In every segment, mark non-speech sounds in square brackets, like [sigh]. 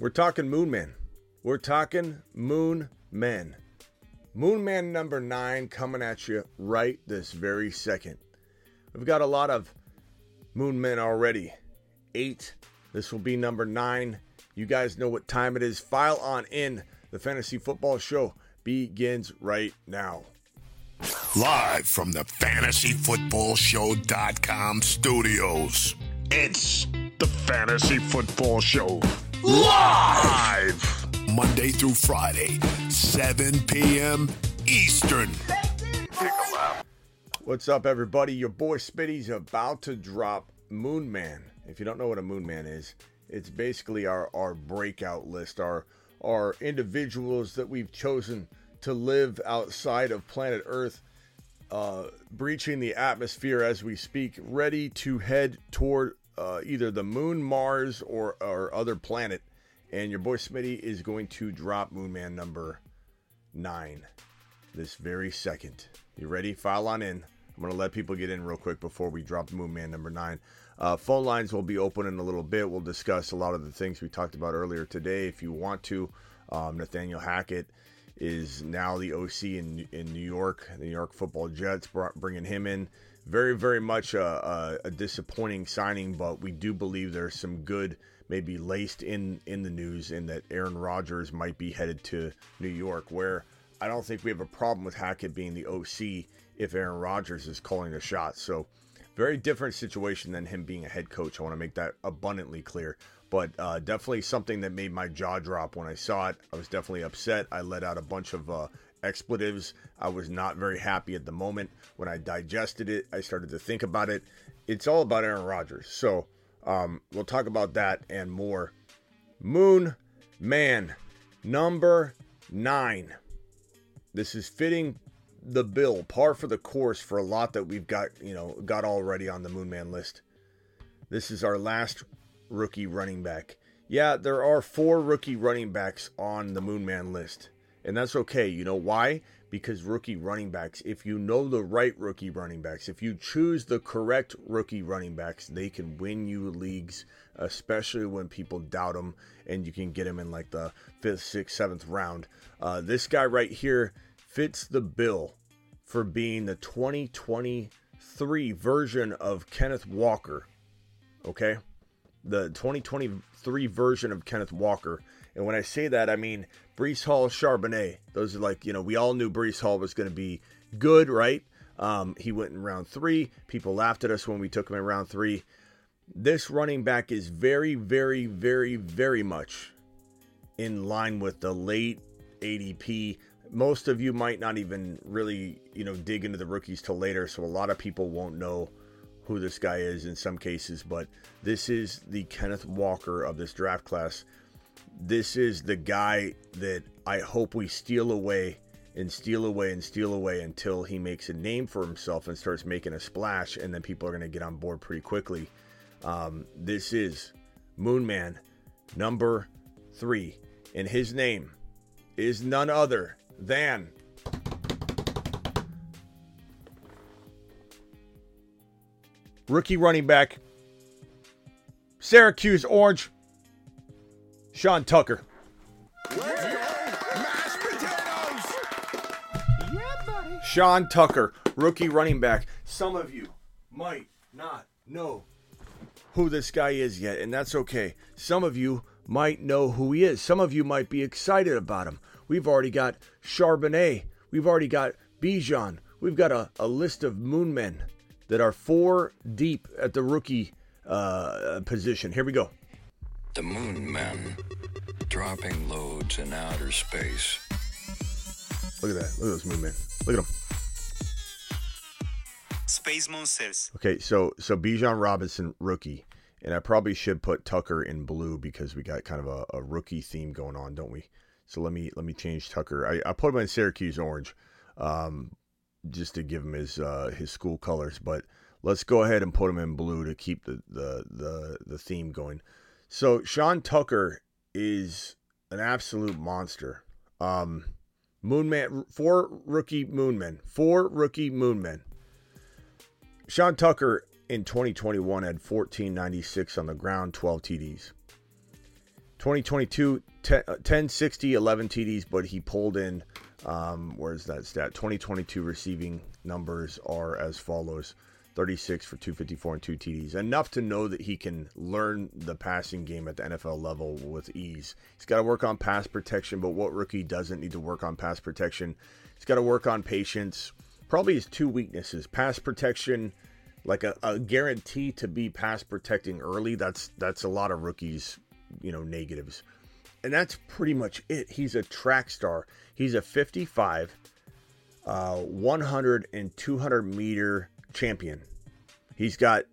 We're talking Moon Man. We're talking Moon Men. Moon Man number nine coming at you right this very second. We've got a lot of Moon Men already. Eight. This will be number nine. You guys know what time it is. File on in. The Fantasy Football Show begins right now. Live from the fantasyfootballshow.com studios. It's the Fantasy Football Show. Live! Monday through Friday, 7 p.m. Eastern. What's up, everybody? Your boy Smitty's about to drop Moon Man. If you don't know what a Moon Man is, it's basically our, our breakout list, our our individuals that we've chosen to live outside of planet Earth, uh, breaching the atmosphere as we speak, ready to head toward uh, either the moon, Mars, or, or other planet. And your boy Smitty is going to drop Moon Man number nine this very second. You ready? File on in. I'm going to let people get in real quick before we drop Moon Man number nine. Uh, phone lines will be open in a little bit. We'll discuss a lot of the things we talked about earlier today if you want to. Um, Nathaniel Hackett is now the OC in, in New York, the New York football Jets, bringing him in very, very much a, a, a, disappointing signing, but we do believe there's some good maybe laced in in the news in that Aaron Rodgers might be headed to New York, where I don't think we have a problem with Hackett being the OC if Aaron Rodgers is calling the shots. So very different situation than him being a head coach. I want to make that abundantly clear. But uh, definitely something that made my jaw drop when I saw it. I was definitely upset. I let out a bunch of uh, expletives. I was not very happy at the moment. When I digested it, I started to think about it. It's all about Aaron Rodgers. So um, we'll talk about that and more. Moon Man, number nine. This is fitting the bill, par for the course for a lot that we've got, you know, got already on the Moon Man list. This is our last rookie running back. Yeah, there are four rookie running backs on the Moon Man list. And that's okay. You know why? Because rookie running backs, if you know the right rookie running backs, if you choose the correct rookie running backs, they can win you leagues, especially when people doubt them and you can get them in like the fifth, sixth, seventh round. Uh, this guy right here fits the bill for being the 2023 version of Kenneth Walker. Okay? The 2023 version of Kenneth Walker. And when I say that, I mean Breece Hall, Charbonnet. Those are like, you know, we all knew Breece Hall was going to be good, right? Um, he went in round three. People laughed at us when we took him in round three. This running back is very, very, very, very much in line with the late ADP. Most of you might not even really, you know, dig into the rookies till later, so a lot of people won't know who this guy is in some cases, but this is the Kenneth Walker of this draft class this is the guy that I hope we steal away and steal away and steal away until he makes a name for himself and starts making a splash, and then people are going to get on board pretty quickly. Um, this is Moonman number three, and his name is none other than. Rookie running back, Syracuse Orange, Sean Tucker. Sean Tucker, rookie running back. Some of you might not know who this guy is yet, and that's okay. Some of you might know who he is. Some of you might be excited about him. We've already got Charbonnet. We've already got Bijan. We've got a, a list of moonmen that are four deep at the rookie uh, position. Here we go. The Moon Men, dropping loads in outer space. Look at that. Look at those moon men. Look at them. Space Monsters. Okay, so so Bijan Robinson, rookie. And I probably should put Tucker in blue because we got kind of a, a rookie theme going on, don't we? So let me let me change Tucker. I, I put him in Syracuse orange, um, just to give him his uh, his school colors. But let's go ahead and put him in blue to keep the the the, the theme going. So Sean Tucker is an absolute monster. Um, Moonman, four rookie Moonmen, four rookie Moonmen. Sean Tucker in 2021 had 1496 on the ground, 12 TDs. 2022, 10, 1060, 11 TDs, but he pulled in, um, where's that stat? 2022 receiving numbers are as follows 36 for 254 and two TDs. Enough to know that he can learn the passing game at the NFL level with ease. He's got to work on pass protection, but what rookie doesn't need to work on pass protection? He's got to work on patience. Probably his two weaknesses pass protection, like a, a guarantee to be pass protecting early. That's that's a lot of rookies, you know, negatives. And that's pretty much it. He's a track star. He's a 55, uh, 100 and 200 meter champion. He's got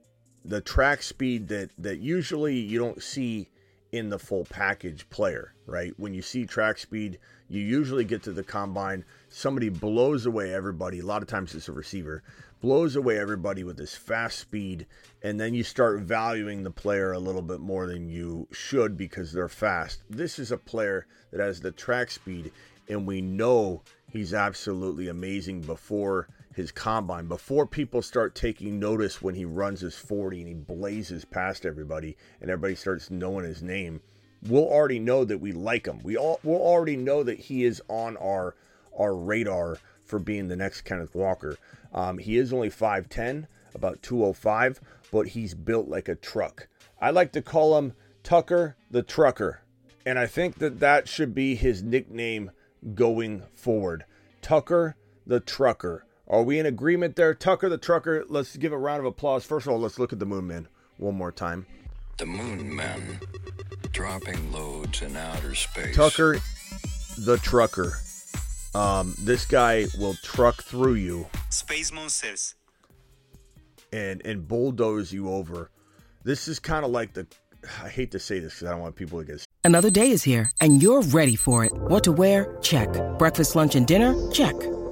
the track speed that that usually you don't see in the full package player, right? When you see track speed, you usually get to the combine, somebody blows away everybody. A lot of times it's a receiver, blows away everybody with this fast speed, and then you start valuing the player a little bit more than you should because they're fast. This is a player that has the track speed, and we know he's absolutely amazing before his combine before people start taking notice when he runs his 40 and he blazes past everybody and everybody starts knowing his name we'll already know that we like him. We all we'll already know that he is on our our radar for being the next Kenneth Walker. Um, he is only 5'10 about 205 but he's built like a truck. I like to call him Tucker the Trucker and I think that that should be his nickname going forward. Tucker the Trucker are we in agreement there? Tucker the Trucker, let's give a round of applause. First of all, let's look at the Moon Man one more time. The Moon Men dropping loads in outer space. Tucker the Trucker. Um, this guy will truck through you. Space Monsters. And, and bulldoze you over. This is kind of like the. I hate to say this because I don't want people to get. Another day is here, and you're ready for it. What to wear? Check. Breakfast, lunch, and dinner? Check.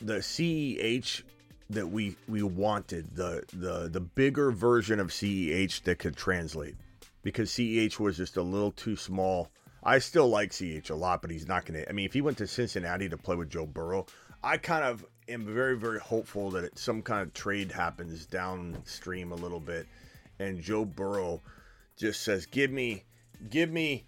the CEH that we we wanted the the the bigger version of CEH that could translate because CEH was just a little too small. I still like CEH a lot, but he's not going to. I mean, if he went to Cincinnati to play with Joe Burrow, I kind of am very very hopeful that it, some kind of trade happens downstream a little bit, and Joe Burrow just says, "Give me, give me."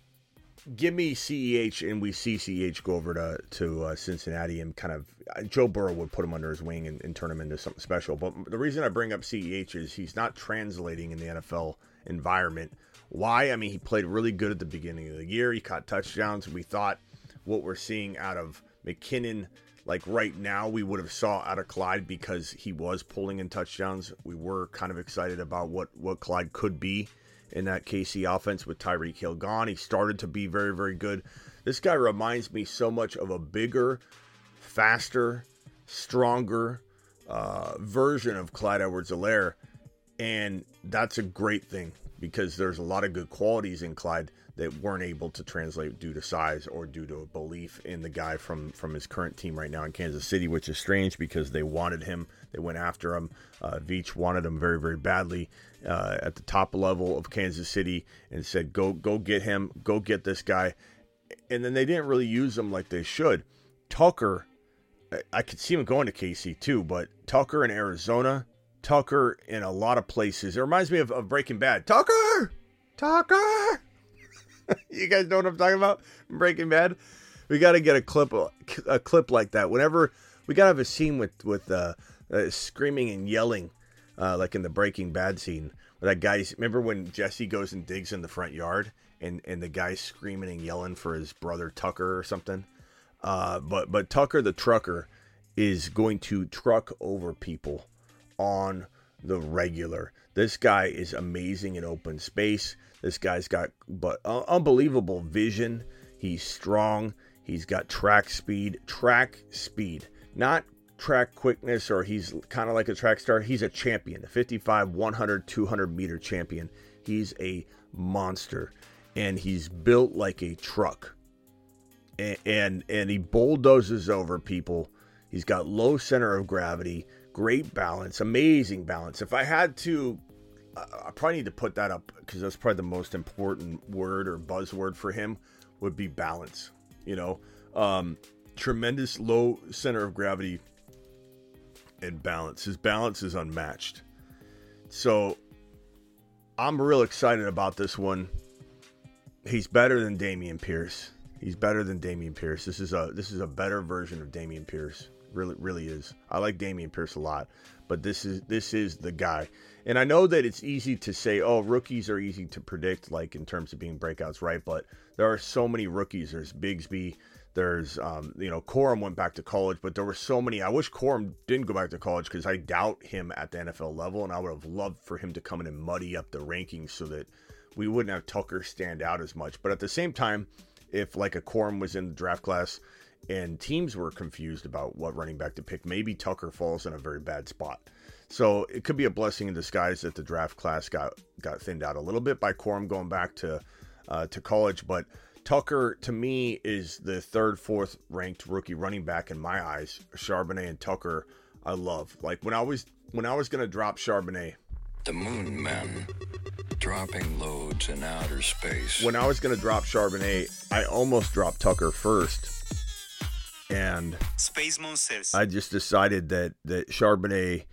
Give me CEH and we see CEH go over to to uh, Cincinnati and kind of uh, Joe Burrow would put him under his wing and, and, turn him into something special. But the reason I bring up CEH is he's not translating in the NFL environment. Why? I mean, he played really good at the beginning of the year. He caught touchdowns. We thought what we're seeing out of McKinnon, like right now, we would have saw out of Clyde because he was pulling in touchdowns. We were kind of excited about what what Clyde could be in that KC offense with Tyreek Hill gone. He started to be very, very good. This guy reminds me so much of a bigger, faster, stronger uh, version of Clyde Edwards Helaire. And that's a great thing because there's a lot of good qualities in Clyde that weren't able to translate due to size or due to a belief in the guy from from his current team right now in Kansas City, which is strange because they wanted him, they went after him. Uh, Veach wanted him very very badly uh, at the top level of Kansas City and said, "Go go get him, go get this guy," and then they didn't really use him like they should. Tucker, I, I could see him going to KC too, but Tucker in Arizona. Tucker in a lot of places. It reminds me of, of Breaking Bad. Tucker! Tucker! [laughs] you guys know what I'm talking about? Breaking Bad. We got to get a clip, a clip like that. Whenever we got to have a scene with with uh, uh, screaming and yelling, uh, like in the Breaking Bad scene. that guy's remember when Jesse goes and digs in the front yard and and the guy's screaming and yelling for his brother Tucker or something. Uh, but but Tucker the trucker is going to truck over people on the regular. This guy is amazing in open space. This guy's got but uh, unbelievable vision. He's strong. He's got track speed, track speed, not track quickness or he's kind of like a track star. He's a champion, a 55, 100, 200 meter champion. He's a monster and he's built like a truck. And, and and he bulldozes over people. He's got low center of gravity, great balance, amazing balance. If I had to I probably need to put that up because that's probably the most important word or buzzword for him would be balance. You know, um, tremendous low center of gravity and balance. His balance is unmatched. So I'm real excited about this one. He's better than Dameon Pierce. He's better than Dameon Pierce. This is a this is a better version of Dameon Pierce. Really really is. I like Dameon Pierce a lot, but this is this is the guy. And I know that it's easy to say, oh, rookies are easy to predict, like in terms of being breakouts, right? But there are so many rookies. There's Bigsby, there's, um, you know, Corum went back to college, but there were so many. I wish Corum didn't go back to college because I doubt him at the NFL level, and I would have loved for him to come in and muddy up the rankings so that we wouldn't have Tucker stand out as much. But at the same time, if like a Corum was in the draft class and teams were confused about what running back to pick, maybe Tucker falls in a very bad spot. So it could be a blessing in disguise that the draft class got got thinned out a little bit by Corum going back to uh, to college, but Tucker, to me, is the third, fourth ranked rookie running back in my eyes. Charbonnet and Tucker, I love. Like when I was when I was gonna drop Charbonnet, the Moon Men dropping loads in outer space. When I was gonna drop Charbonnet, I almost dropped Tucker first, and Space Monsters. I just decided that that Charbonnet,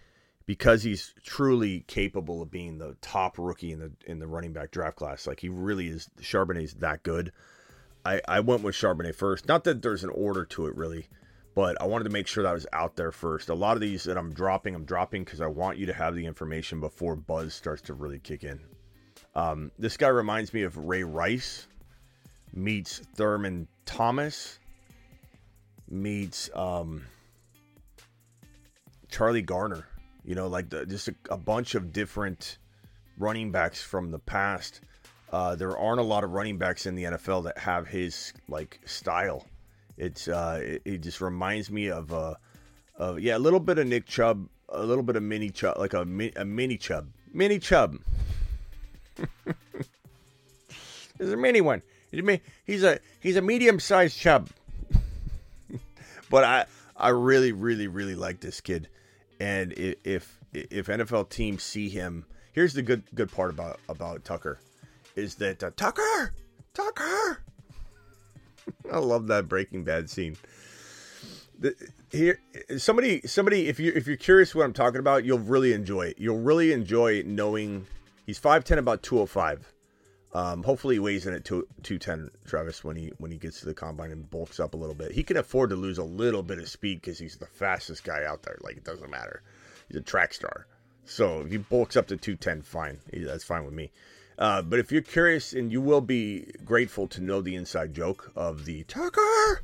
because he's truly capable of being the top rookie in the in the running back draft class, like he really is. Charbonnet's that good. I, I went with Charbonnet first. Not that there's an order to it really, but I wanted to make sure that I was out there first. A lot of these that I'm dropping, I'm dropping because I want you to have the information before buzz starts to really kick in. Um, this guy reminds me of Ray Rice meets Thurman Thomas meets um, Charlie Garner. You know, like the, just a, a bunch of different running backs from the past uh, there aren't a lot of running backs in the NFL that have his like style. It's uh, it, it just reminds me of uh, of yeah, a little bit of Nick Chubb, a little bit of mini Chubb, like a, a mini Chubb, mini Chubb. [laughs] There's a mini one. He's a he's a medium sized Chubb. [laughs] but I I really really really like this kid, and if if NFL teams see him, here's the good good part about about Tucker is that uh, Tucker, Tucker. I love that Breaking Bad scene. The, here, somebody, somebody, if you if you're curious what I'm talking about, you'll really enjoy it. You'll really enjoy knowing he's five ten, about two oh five. Um, hopefully, he weighs in at two two ten. Travis, when he when he gets to the combine and bulks up a little bit, he can afford to lose a little bit of speed because he's the fastest guy out there. Like it doesn't matter. He's a track star. So if he bulks up to two ten, fine. That's fine with me. Uh, but if you're curious, and you will be grateful to know the inside joke of the Tucker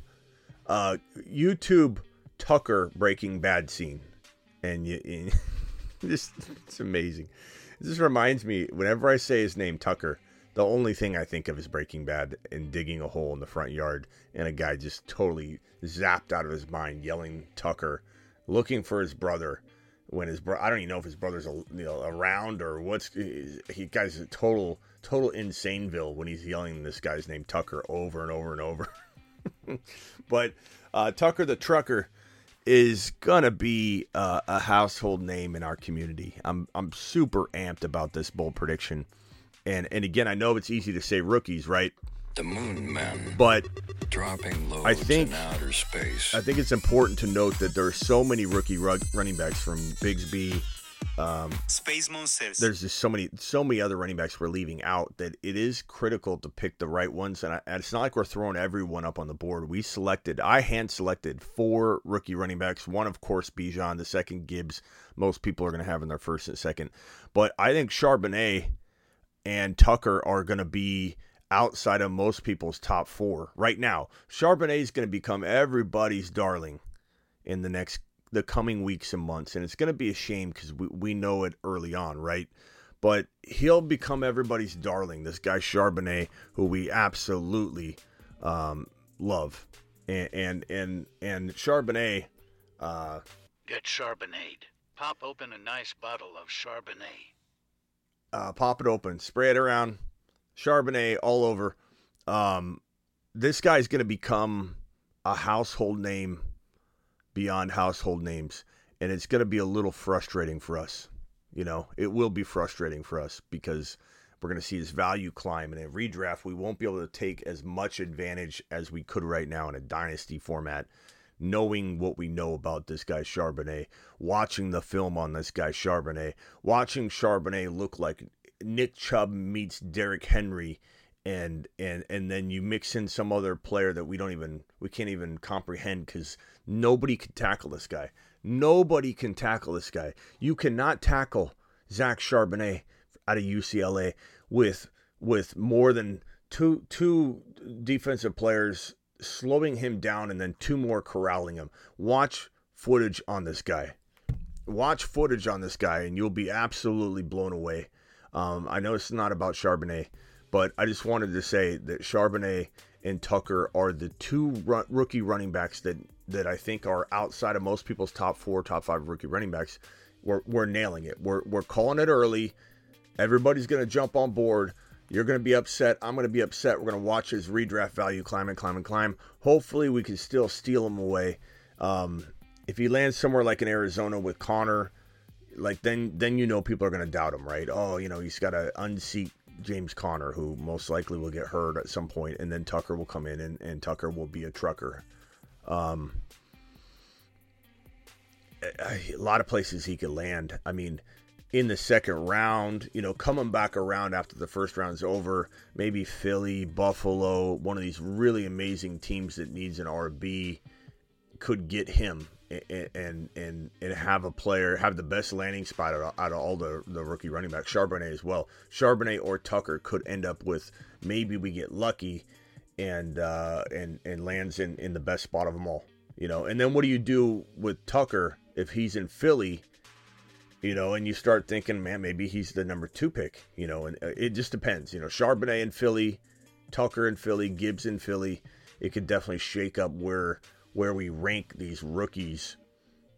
uh, YouTube Tucker Breaking Bad scene, and you, you just it's amazing. This reminds me whenever I say his name Tucker, the only thing I think of is Breaking Bad and digging a hole in the front yard, and a guy just totally zapped out of his mind, yelling Tucker, looking for his brother when his bro I don't even know if his brother's you know around or what's he guy's a total total insaneville when he's yelling this guy's name Tucker over and over and over. [laughs] but uh, Tucker the trucker is gonna be uh, a household name in our community. I'm I'm super amped about this bold prediction, and and again I know it's easy to say rookies, right? The Moon Men. But dropping loads I think, in outer space. I think it's important to note that there are so many rookie rug, running backs from Bigsby Um, Space Moon says there's just so many so many other running backs we're leaving out that it is critical to pick the right ones. And, I, and, it's not like we're throwing everyone up on the board. We selected i hand selected four rookie running backs. One of course bijan the second gibbs most people are going to have in their first and second. But i think charbonnet and tucker are going to be outside of most people's top four right now charbonnet is going to become everybody's darling in the next the coming weeks and months. And it's going to be a shame because we, we know it early on, right? But he'll become everybody's darling, this guy Charbonnet, who we absolutely um, love. And, and, and, and Charbonnet. Uh, Get Charbonnet. Pop open a nice bottle of Charbonnet. Uh, pop it open, spray it around, Charbonnet all over. Um, this guy's going to become a household name beyond household names. And it's going to be a little frustrating for us. You know, it will be frustrating for us because we're going to see his value climb. And in redraft, we won't be able to take as much advantage as we could right now in a dynasty format, knowing what we know about this guy Charbonnet, watching the film on this guy Charbonnet, watching Charbonnet look like Nick Chubb meets Derrick Henry and and and then you mix in some other player that we don't even we can't even comprehend because nobody can tackle this guy. Nobody can tackle this guy. You cannot tackle Zach Charbonnet out of UCLA with with more than two two defensive players slowing him down and then two more corralling him. Watch footage on this guy. Watch footage on this guy, and you'll be absolutely blown away. Um, I know it's not about Charbonnet but I just wanted to say that Charbonnet and Tucker are the two run, rookie running backs that that I think are outside of most people's top four, top five rookie running backs. We're, we're nailing it. We're, we're calling it early. Everybody's going to jump on board. You're going to be upset. I'm going to be upset. We're going to watch his redraft value climb and climb and climb. Hopefully, we can still steal him away. Um, if he lands somewhere like in Arizona with Conner, like then then you know people are going to doubt him, right? Oh, you know he's got to unseat James Conner, who most likely will get hurt at some point, and then Tucker will come in and, and Tucker will be a trucker. Um, a, a lot of places he could land. I mean, in the second round, you know, coming back around after the first round's over, maybe Philly, Buffalo, one of these really amazing teams that needs an RB could get him and and and have a player have the best landing spot out of, out of all the the rookie running backs. Charbonnet as well. Charbonnet or Tucker could end up with maybe we get lucky and uh, and and lands in in the best spot of them all. You know, and then what do you do with Tucker if he's in Philly? You know, and you start thinking, man, maybe he's the number two pick. You know, and uh, it just depends. You know, Charbonnet in Philly, Tucker in Philly, Gibbs in Philly. It could definitely shake up where where we rank these rookies,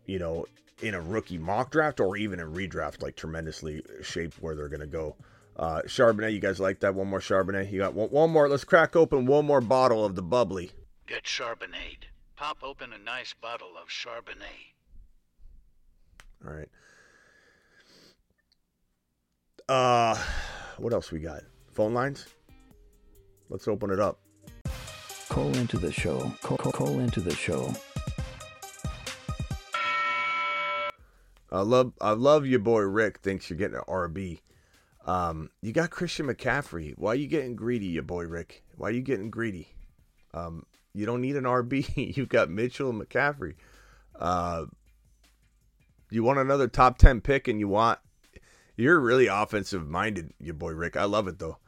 you know, in a rookie mock draft or even a redraft, like tremendously shape where they're going to go. Uh, Charbonnet, you guys like that? One more Charbonnet? You got one, one more? Let's crack open one more bottle of the bubbly. Get Charbonnet. Pop open a nice bottle of Charbonnet. All right. Uh, what else we got? Phone lines? Let's open it up. Call into the show. Call, call, call into the show. I love I love your boy Rick thinks you're getting an RB. Um, you got Christian McCaffrey. Why are you getting greedy, your boy Rick? Why are you getting greedy? Um, you don't need an RB. [laughs] You've got Mitchell and McCaffrey. Uh, you want another top ten pick, and you want you're really offensive minded, your boy Rick. I love it though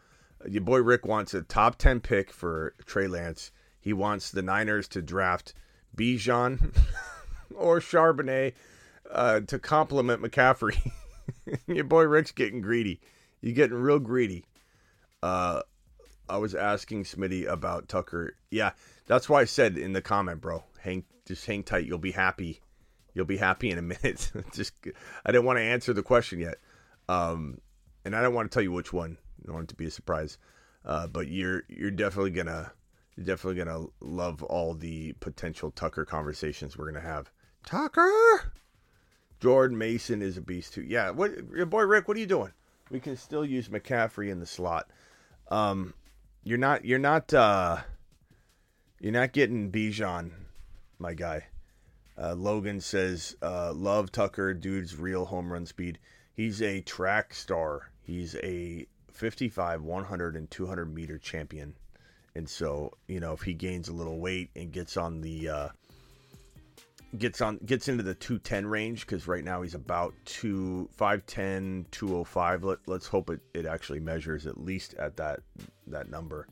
your boy Rick wants a top 10 pick for Trey Lance. He wants the Niners to draft Bijan [laughs] or Charbonnet uh, to complement McCaffrey. [laughs] your boy Rick's getting greedy. You're getting real greedy. Uh, I was asking Smitty about Tucker. Yeah, that's why I said in the comment, bro. Hang, just hang tight. You'll be happy. You'll be happy in a [laughs] minute. just, I didn't want to answer the question yet, um, and I don't want to tell you which one don't want it to be a surprise. Uh, but you're you're definitely gonna you're definitely gonna love all the potential Tucker conversations we're gonna have. Tucker, Jordan Mason is a beast too. Yeah, what your boy Rick? What are you doing? We can still use McCaffrey in the slot. Um, you're not you're not uh, you're not getting Bijan, my guy. Uh, Logan says, uh, "Love Tucker, dude's real home run speed." He's a track star. He's a 55, 100, and 200 meter champion. And so, you know, if he gains a little weight and gets on the uh, gets on gets into the 210 range because right now he's about 2 510 205 Let, let's hope it, it actually measures at least at that that number.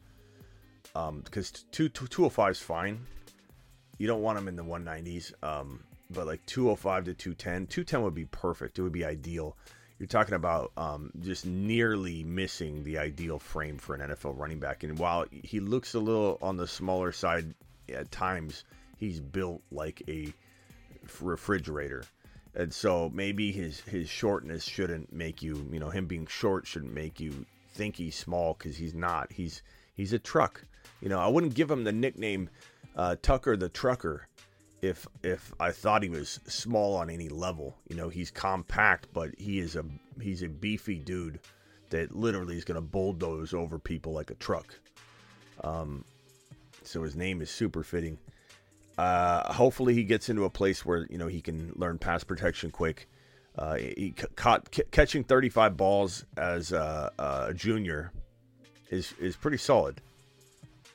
Um because 2, 205 is fine. You don't want him in the 190s um but like 205 to 210 210 would be perfect. It would be ideal you're talking about um, just nearly missing the ideal frame for an NFL running back. And while he looks a little on the smaller side at times, he's built like a refrigerator. And so maybe his his shortness shouldn't make you, you know, him being short shouldn't make you think he's small because he's not. He's he's a truck. You know, I wouldn't give him the nickname uh, Tucker the Trucker if if I thought he was small on any level. You know, he's compact, but he is a he's a beefy dude that literally is going to bulldoze over people like a truck. Um, so his name is super fitting. Uh, hopefully, he gets into a place where you know he can learn pass protection quick. Uh, he caught c- catching 35 balls as a, a junior is is pretty solid.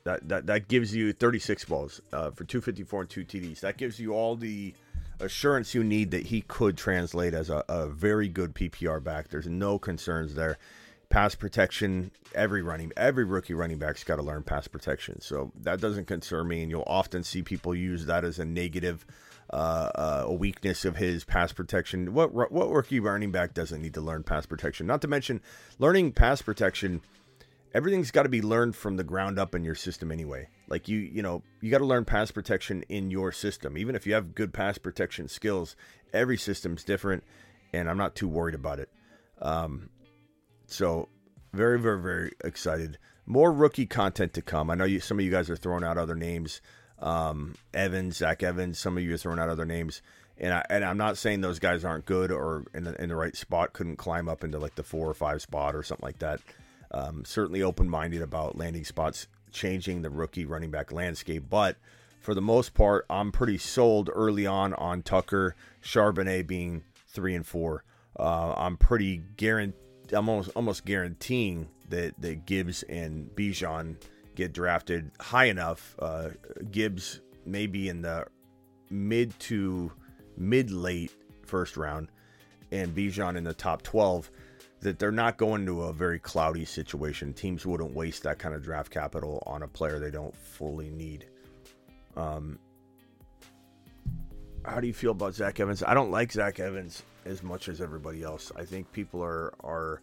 That, that that gives you 36 balls uh, for 254 and two TDs. That gives you all the assurance you need that he could translate as a, a very good PPR back. There's no concerns there. Pass protection, every running, every rookie running back's got to learn pass protection. So that doesn't concern me, and you'll often see people use that as a negative, uh, uh, a weakness of his pass protection. What what rookie running back doesn't need to learn pass protection? Not to mention, learning pass protection everything's got to be learned from the ground up in your system anyway. Like you, you know, you got to learn pass protection in your system. Even if you have good pass protection skills, every system's different, and I'm not too worried about it. Um, so very, very, very excited. More rookie content to come. I know you, some of you guys are throwing out other names. Um, Evans, Zach Evans. Some of you are throwing out other names. And I and I'm not saying those guys aren't good or in the, in the right spot. Couldn't climb up into like the four or five spot or something like that. Um, certainly open minded about landing spots changing the rookie running back landscape, but for the most part, I'm pretty sold early on on Tucker Charbonnet being three and four. Uh, I'm pretty guarantee. I'm almost almost guaranteeing that that Gibbs and Bijan get drafted high enough. Uh, Gibbs maybe in the mid to mid late first round, and Bijan in the top twelve that they're not going to a very cloudy situation. Teams wouldn't waste that kind of draft capital on a player they don't fully need. Um, how do you feel about Zach Evans? I don't like Zach Evans as much as everybody else. I think people are are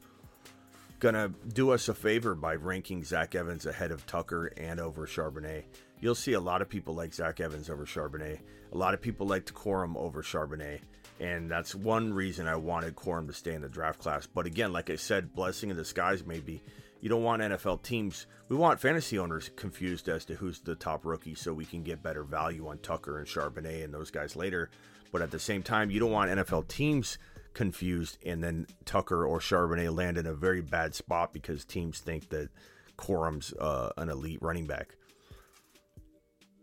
gonna do us a favor by ranking Zach Evans ahead of Tucker and over Charbonnet. You'll see a lot of people like Zach Evans over Charbonnet. A lot of people like Decorum over Charbonnet. And that's one reason I wanted Corum to stay in the draft class. But again, like I said, blessing in disguise maybe. You don't want NFL teams, we want fantasy owners confused as to who's the top rookie so we can get better value on Tucker and Charbonnet and those guys later. But at the same time, you don't want NFL teams confused and then Tucker or Charbonnet land in a very bad spot because teams think that Corum's uh, an elite running back.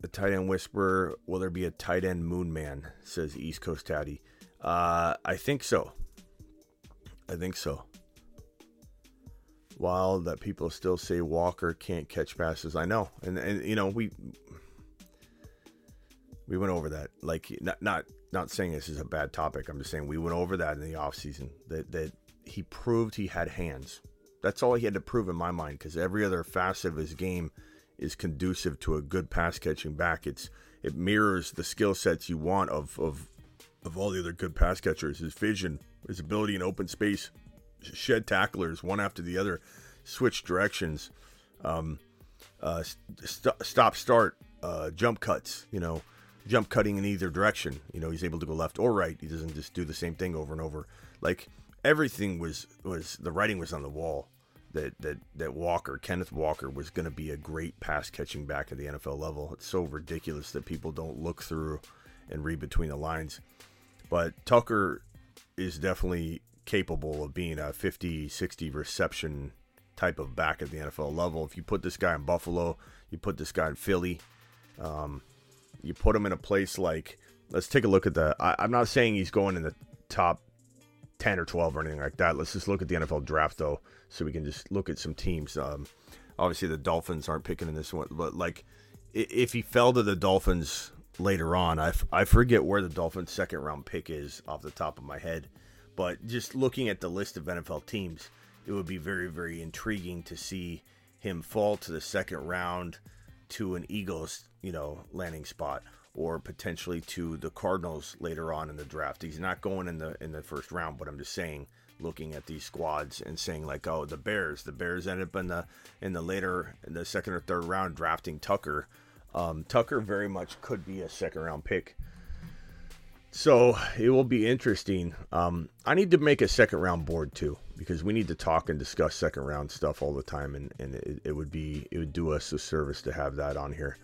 The tight end whisperer, will there be a tight end moon man? Says East Coast Taddy. Uh, I think so. I think so. While that people still say Walker can't catch passes. I know, and and you know we we went over that. Like not not not saying this is a bad topic. I'm just saying we went over that in the off season That that he proved he had hands. That's all he had to prove in my mind. Because every other facet of his game is conducive to a good pass catching back. It's it mirrors the skill sets you want of of of all the other good pass catchers. His vision, his ability in open space, shed tacklers one after the other, switch directions, um, uh, st- stop start, uh, jump cuts. You know, jump cutting in either direction. You know, he's able to go left or right. He doesn't just do the same thing over and over. Like everything was was the writing was on the wall. That, that that Walker, Kenneth Walker, was going to be a great pass catching back at the NFL level. It's so ridiculous that people don't look through and read between the lines. But Tucker is definitely capable of being a 50 60 reception type of back at the NFL level. If you put this guy in Buffalo, you put this guy in Philly, um, you put him in a place like, let's take a look at the. I, I'm not saying he's going in the top 10 or 12 or anything like that. Let's just look at the NFL draft, though, so we can just look at some teams. Um, obviously, the Dolphins aren't picking in this one, but like if he fell to the Dolphins later on, I, f- I forget where the Dolphins' second round pick is off the top of my head. But just looking at the list of NFL teams, it would be very, very intriguing to see him fall to the second round to an Eagles, you know, landing spot or potentially to the Cardinals later on in the draft. He's not going in the in the first round, but I'm just saying looking at these squads and saying like, oh, the Bears, the Bears ended up in the in the later in the second or third round drafting Tucker. Um, Tucker very much could be a second round pick. So it will be interesting. Um, I need to make a second round board too because we need to talk and discuss second round stuff all the time, and, and it, it would be it would do us a service to have that on here.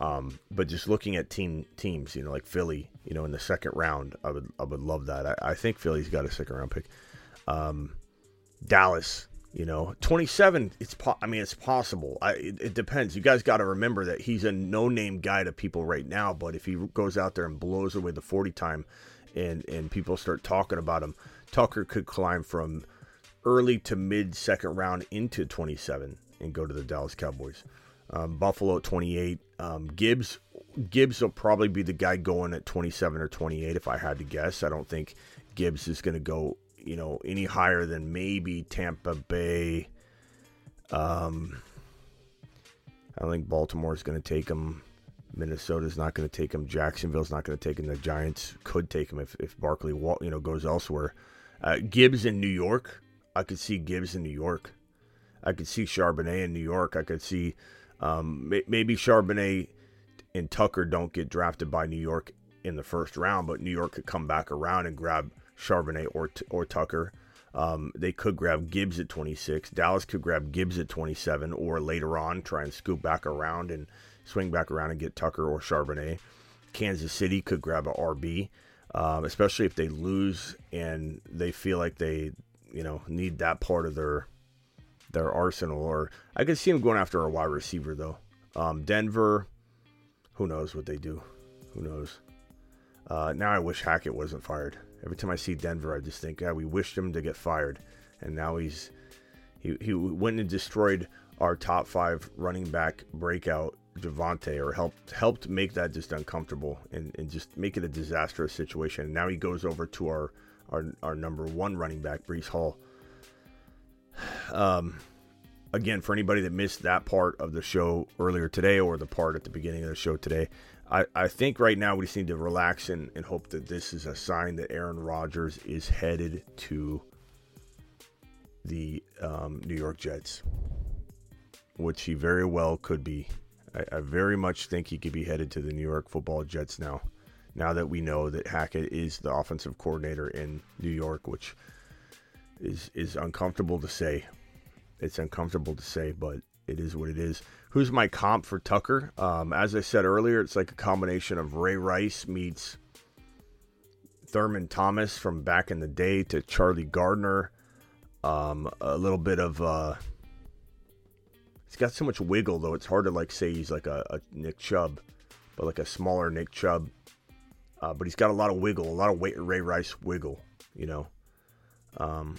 Um, but just looking at team teams, you know, like Philly, you know, in the second round, I would I would love that. I, I think Philly's got a second round pick. Um, Dallas, you know, 27. It's po- I mean, it's possible. I, it, it depends. You guys got to remember that he's a no name guy to people right now. But if he goes out there and blows away the 40 time, and and people start talking about him, Tucker could climb from early to mid second round into 27 and go to the Dallas Cowboys. Um, Buffalo at 28. Um, Gibbs Gibbs will probably be the guy going at 27 or 28 if I had to guess. I don't think Gibbs is going to go you know any higher than maybe Tampa Bay. Um, I think Baltimore's going to take him. Minnesota's not going to take him. Jacksonville's not going to take him. The Giants could take him if if Barkley you know goes elsewhere. Uh, Gibbs in New York, I could see Gibbs in New York. I could see Charbonnet in New York. I could see um, maybe Charbonnet and Tucker don't get drafted by New York in the first round, but New York could come back around and grab Charbonnet or or Tucker. Um, they could grab Gibbs at 26. Dallas could grab Gibbs at 27, or later on try and scoop back around and swing back around and get Tucker or Charbonnet. Kansas City could grab a RB, um, especially if they lose and they feel like they, you know, need that part of their their arsenal. Or I could see them going after a wide receiver though. Um, Denver, who knows what they do? Who knows? Uh, now I wish Hackett wasn't fired. Every time I see Denver, I just think, yeah, we wished him to get fired, and now he's he he went and destroyed our top five running back breakout Javonte, or helped helped make that just uncomfortable and, and just make it a disastrous situation. And now he goes over to our our our number one running back, Breece Hall. Um, again, for anybody that missed that part of the show earlier today or the part at the beginning of the show today, I, I think right now we just need to relax and, and hope that this is a sign that Aaron Rodgers is headed to the um, New York Jets, which he very well could be. I, I, very much think he could be headed to the New York Football Jets now. Now that we know that Hackett is the offensive coordinator in New York, which is is uncomfortable to say. It's uncomfortable to say, but it is what it is. Who's my comp for Tucker? Um, as I said earlier, it's like a combination of Ray Rice meets Thurman Thomas from back in the day to Charlie Garner. Um, a little bit of uh, he's got so much wiggle though. It's hard to like say he's like a, a Nick Chubb, but like a smaller Nick Chubb. Uh, but he's got a lot of wiggle, a lot of Ray Rice wiggle. You know. Um,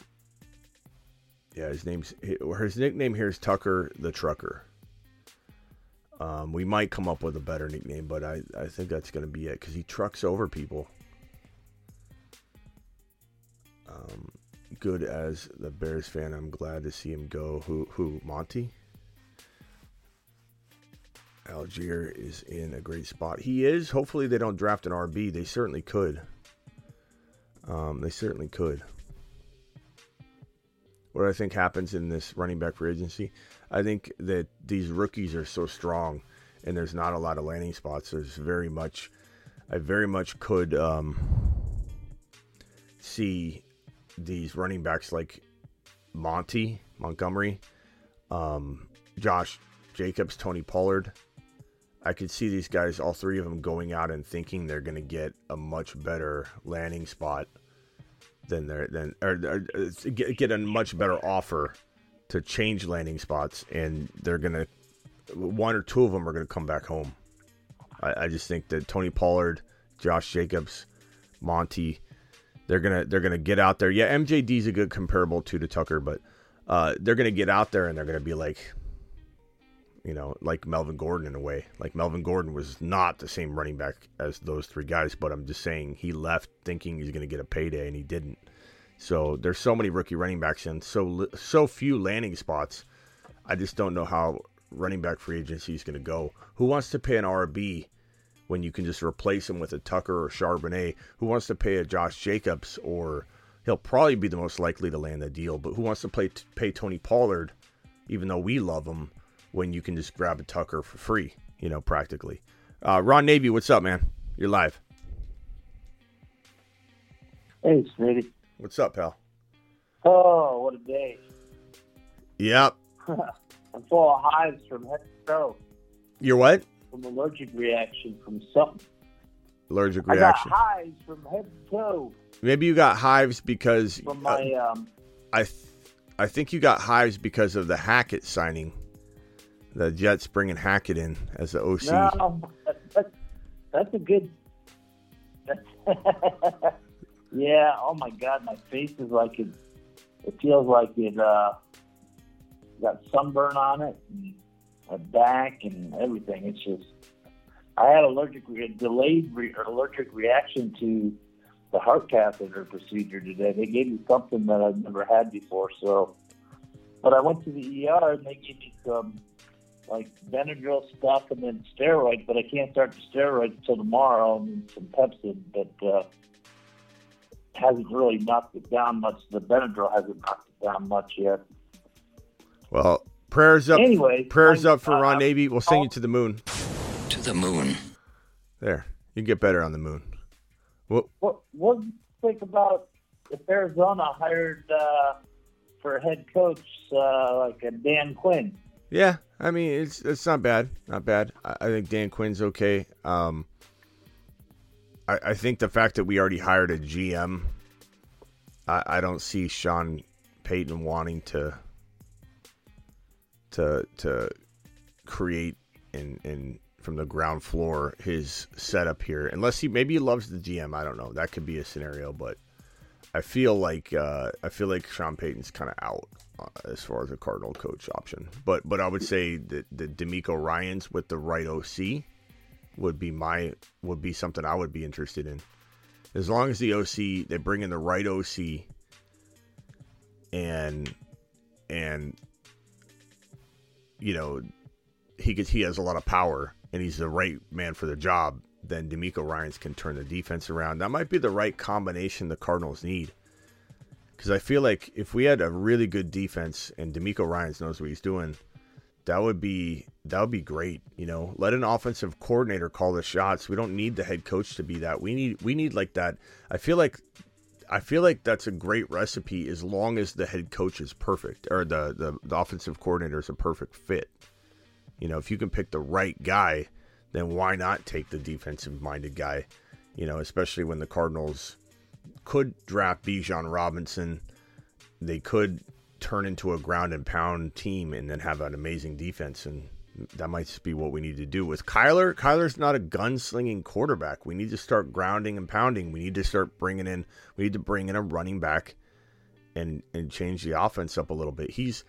yeah, his name's his nickname here is Tucker the Trucker. Um, we might come up with a better nickname, but I, I think that's going to be it because he trucks over people. Um, good as the Bears fan, I'm glad to see him go. Who who Monty? Allgeier is in a great spot. He is. Hopefully, they don't draft an RB. They certainly could. Um, they certainly could what I think happens in this running back free agency. I think that these rookies are so strong, and there's not a lot of landing spots. There's very much, I very much could um, see these running backs like Monty Montgomery, um, Josh Jacobs, Tony Pollard. I could see these guys, all three of them, going out and thinking they're going to get a much better landing spot than they're then or, or, get a much better offer to change landing spots, and they're gonna one or two of them are gonna come back home. I, I just think that Tony Pollard, Josh Jacobs, Monty, They're gonna they're gonna get out there. Yeah, MJD's a good comparable to to Tucker, but uh, they're gonna get out there and they're gonna be like, you know, like Melvin Gordon in a way. Like Melvin Gordon was not the same running back as those three guys, but I'm just saying he left thinking he's gonna get a payday and he didn't. So there's so many rookie running backs and so so few landing spots. I just don't know how running back free agency is going to go. Who wants to pay an RB when you can just replace him with a Tucker or Charbonnet? Who wants to pay a Josh Jacobs or he'll probably be the most likely to land the deal, but who wants to play pay Tony Pollard even though we love him when you can just grab a Tucker for free, you know, practically. Uh, Ron Navy, what's up, man? You're live. Hey, Smitty. What's up, pal? Oh, what a day. Yep. [laughs] I'm full of hives from head to toe. You're what? From allergic reaction from something. Allergic reaction. I got hives from head to toe Maybe you got hives because from my uh, um. I, th- I think you got hives because of the Hackett signing. The Jets bringing Hackett in as the OC. No, [laughs] that's, that's a good. [laughs] yeah. Oh my God, my face is like it. It feels like it uh, got sunburn on it, and my back and everything. It's just. I had allergic re- delayed re- allergic reaction to the heart catheter procedure today. They gave me something that I've never had before. So, but I went to the ER and they gave me some like Benadryl stuff and then steroids, but I can't start the steroids until tomorrow and some Pepcid, but uh, hasn't really knocked it down much. The Benadryl hasn't knocked it down much yet. Well, prayers up. Anyway, prayers I'm- up for I- Ron I'm- Navy. We'll send you to the moon. To the moon. There, you get better on the moon. Well, What what do you think about if Arizona hired uh, for head coach uh, like a Dan Quinn? yeah, I mean it's it's not bad, not bad. I, I think Dan Quinn's okay. Um, I, I think the fact that we already hired a GM, I, I don't see Sean Payton wanting to to to create and and from the ground floor his setup here, unless he maybe he loves the GM. I don't know. That could be a scenario, but I feel like uh, I feel like Sean Payton's kind of out uh, as far as a Cardinal coach option. But but I would say that the DeMeco Ryans with the right OC would be my would be something I would be interested in. As long as the OC they bring in the right OC and and you know he gets he has a lot of power and he's the right man for the job, then DeMeco Ryans can turn the defense around. That might be the right combination the Cardinals need. Because I feel like if we had a really good defense and DeMeco Ryans knows what he's doing, that would be that would be great. You know, let an offensive coordinator call the shots. We don't need the head coach to be that. We need we need like that. I feel like I feel like that's a great recipe as long as the head coach is perfect or the the, the offensive coordinator is a perfect fit. You know, if you can pick the right guy, then why not take the defensive minded guy? You know, especially when the Cardinals could draft Bijan Robinson, they could turn into a ground and pound team and then have an amazing defense and that might be what we need to do with Kyler. Kyler's not a gunslinging quarterback. We need to start grounding and pounding. We need to start bringing in. We need to bring in a running back, and and change the offense up a little bit. He's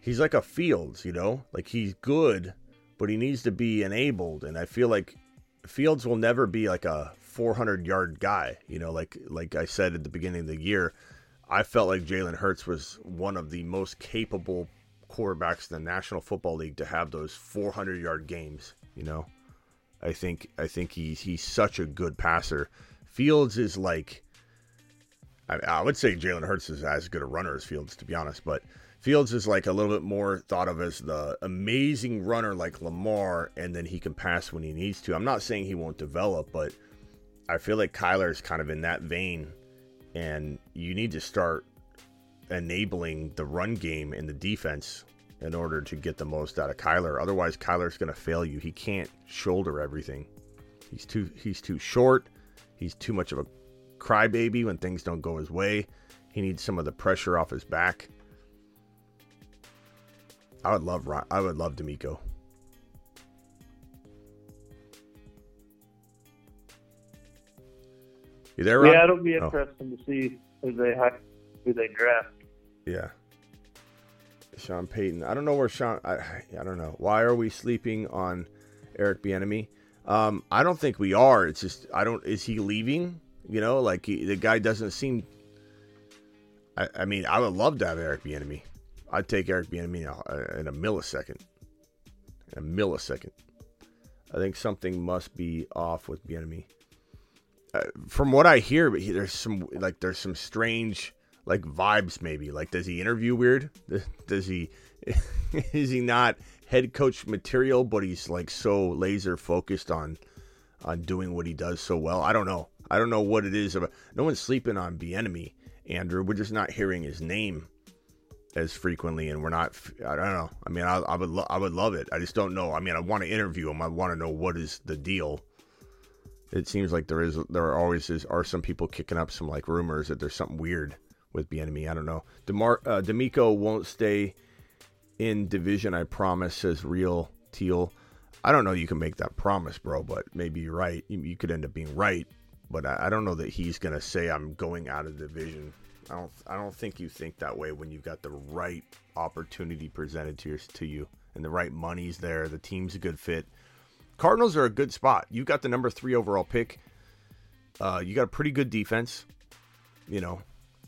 he's like a Fields, you know, like he's good, but he needs to be enabled. And I feel like Fields will never be like a 400 yard guy, you know, like like I said at the beginning of the year. I felt like Jalen Hurts was one of the most capable quarterbacks in the National Football League to have those 400 yard games. You know, I think I think he's he's such a good passer. Fields is like, I, I would say Jalen Hurts is as good a runner as Fields, to be honest, but Fields is like a little bit more thought of as the amazing runner like Lamar, and then he can pass when he needs to. I'm not saying he won't develop, but I feel like Kyler is kind of in that vein, and you need to start enabling the run game and the defense in order to get the most out of Kyler. Otherwise, Kyler's going to fail you. He can't shoulder everything. He's too he's too short. He's too much of a crybaby when things don't go his way. He needs some of the pressure off his back. I would love I would love DeMeco. You there, Ron? Yeah, it'll be Oh. interesting to see who they who they draft. they hi- who they draft. Yeah. Sean Payton. I don't know where Sean. I, I don't know. Why are we sleeping on Eric Bieniemy? Um, I don't think we are. It's just I don't. Is he leaving? You know, like he, the guy doesn't seem. I, I mean, I would love to have Eric Bieniemy. I'd take Eric Bieniemy in a, in a millisecond. In a millisecond. I think something must be off with Bieniemy. Uh, from what I hear, but he- there's some like there's some strange like vibes maybe. Like does he interview weird? [laughs] Does he [laughs] is he not head coach material, but he's like so laser focused on on doing what he does so well? I don't know. I don't know what it is about. No one's sleeping on Bieniemy, Andrew. We're just not hearing his name as frequently, and we're not. I don't know. I mean, I, I would lo- I would love it. I just don't know. I mean, I want to interview him. I want to know what is the deal. It seems like there is there are always is, are some people kicking up some like rumors that there's something weird with Bieniemy. I don't know. Demar uh, DeMeco won't stay in division. I promise. Says real Teal. I don't know. You can make that promise, bro, but maybe you're right. You, you could end up being right, but I, I don't know that he's gonna say I'm going out of division. I don't. I don't think you think that way when you've got the right opportunity presented to your, to you and the right money's there. The team's a good fit. Cardinals are a good spot. You got the number three overall pick. Uh, you got a pretty good defense, you know,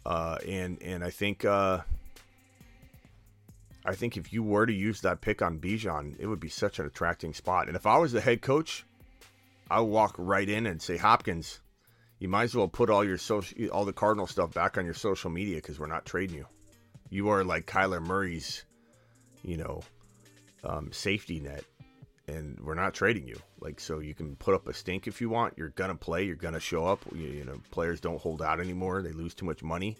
uh, and and I think uh, I think if you were to use that pick on Bijan, it would be such an attracting spot. And if I was the head coach, I would walk right in and say, Hopkins, you might as well put all your social, all the Cardinal stuff back on your social media because we're not trading you. You are like Kyler Murray's, you know, um, safety net and we're not trading you. Like, so you can put up a stink if you want. You're gonna play. You're gonna show up. You, you know, players don't hold out anymore. They lose too much money.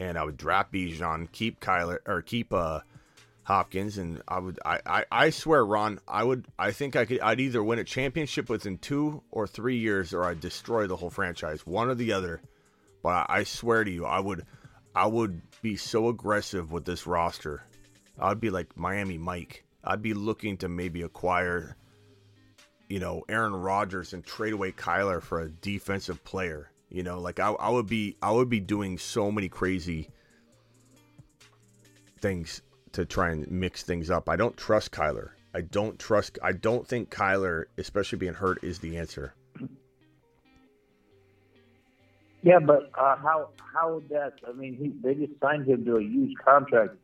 And I would draft Bijan, keep Kyler or keep uh, Hopkins, and I would. I, I I swear, Ron, I would. I think I could. I'd either win a championship within two or three years, or I'd destroy the whole franchise. One or the other. But I, I swear to you, I would. I would be so aggressive with this roster. I'd be like Miami Mike. I'd be looking to maybe acquire, you know, Aaron Rodgers and trade away Kyler for a defensive player. You know, like I, I would be, I would be doing so many crazy things to try and mix things up. I don't trust Kyler. I don't trust. I don't think Kyler, especially being hurt, is the answer. Yeah, but uh, how how would that? I mean, he, they just signed him to a huge contract.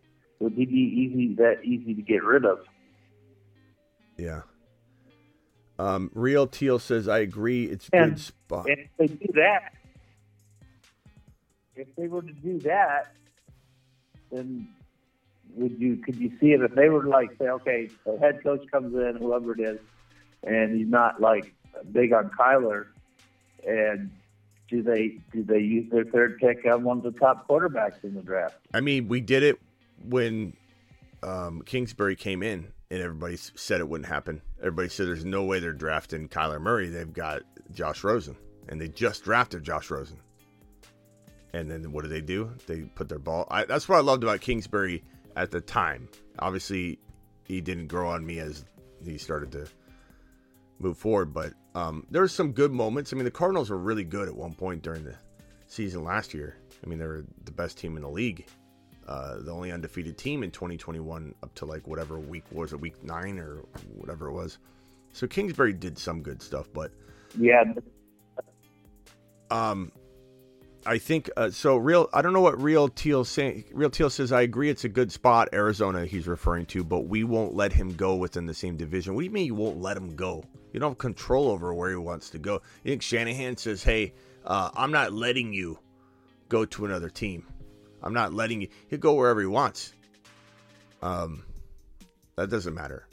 Would he be easy that easy to get rid of? Yeah. Um, Real Teal says, I agree. It's And- good spot. And if they do that, if they were to do that, then would you could you see it if they were to like say, okay, the head coach comes in, whoever it is, and he's not like big on Kyler, and do they do they use their third pick on one of the top quarterbacks in the draft? I mean, we did it when um, Kingsbury came in, and everybody said it wouldn't happen. Everybody said there's no way they're drafting Kyler Murray. They've got Josh Rosen, and they just drafted Josh Rosen. And then what do they do? They put their ball. I, that's what I loved about Kingsbury at the time. Obviously, he didn't grow on me as he started to move forward, but um, there were some good moments. I mean, the Cardinals were really good at one point during the season last year. I mean, they were the best team in the league, uh, the only undefeated team in 2021 up to like whatever week was it, week nine or whatever it was. So Kingsbury did some good stuff, but Yeah, um, I think uh, so. Real, I don't know what Real Teal saying. Real Teal says I agree. It's a good spot, Arizona. He's referring to, but we won't let him go within the same division. What do you mean you won't let him go? You don't have control over where he wants to go. You think Shanahan says, "Hey, uh, I'm not letting you go to another team. I'm not letting you." He'll go wherever he wants. Um, that doesn't matter.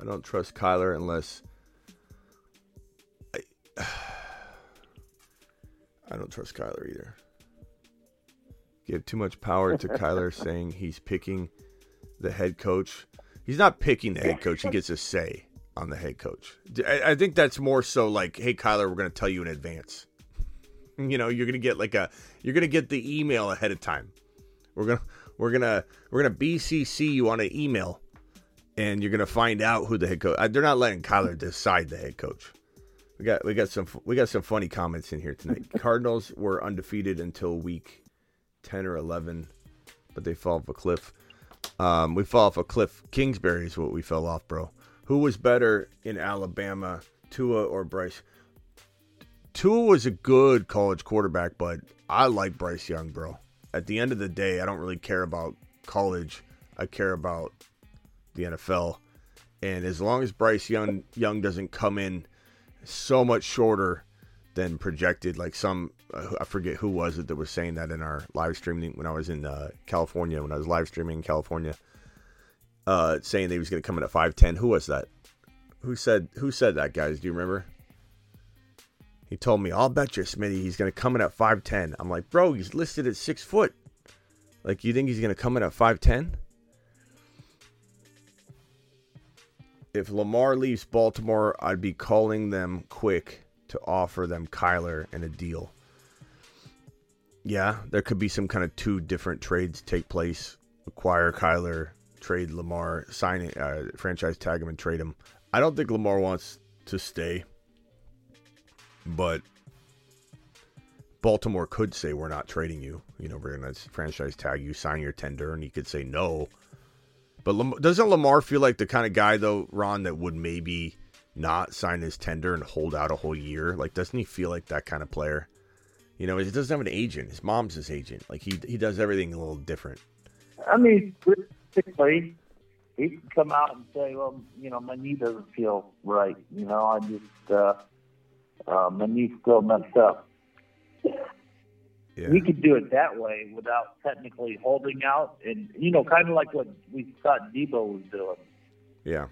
I don't trust Kyler unless. I [sighs] I don't trust Kyler either. Give too much power to Kyler [laughs] saying he's picking the head coach. He's not picking the head coach. He gets a say on the head coach. I, I think that's more so like, hey, Kyler, we're going to tell you in advance. You know, you're going to get like a, you're to get the email ahead of time. We're gonna, we're gonna, we're gonna BCC you on an email, and you're gonna find out who the head coach. They're not letting Kyler decide the head coach. We got we got some we got some funny comments in here tonight. [laughs] Cardinals were undefeated until week ten or eleven, but they fell off a cliff. Um, we fall off a cliff. Kingsbury is what we fell off, bro. Who was better in Alabama, Tua or Bryce? Tua was a good college quarterback, but I like Bryce Young, bro. At the end of the day, I don't really care about college. I care about the NFL. And as long as Bryce Young Young doesn't come in so much shorter than projected, like some uh, I forget who was it that was saying that in our live streaming when I was in uh, California when I was live streaming in California, uh, saying that he was going to come in at five ten. Who was that? Who said who said that, guys? Do you remember? He told me, I'll bet you, Smitty, he's going to come in at 5'10. I'm like, bro, he's listed at six foot. Like, you think he's going to come in at 5'10? If Lamar leaves Baltimore, I'd be calling them quick to offer them Kyler and a deal. Yeah, there could be some kind of two different trades take place. Acquire Kyler, trade Lamar, sign uh, franchise tag him and trade him. I don't think Lamar wants to stay. But Baltimore could say we're not trading you. You know, we're going to franchise tag you, sign your tender, and he could say no. But Lam- doesn't Lamar feel like the kind of guy though, Ron, that would maybe not sign his tender and hold out a whole year? Like, doesn't he feel like that kind of player? You know, he doesn't have an agent. His mom's his agent. Like he he does everything a little different. I mean, typically, he can come out and say, "Well, you know, my knee doesn't feel right. You know, I just uh, uh, my knee's still messed up." Yeah. We could do it that way without technically holding out, and you know, kind of like what we thought Deebo was doing. Yeah.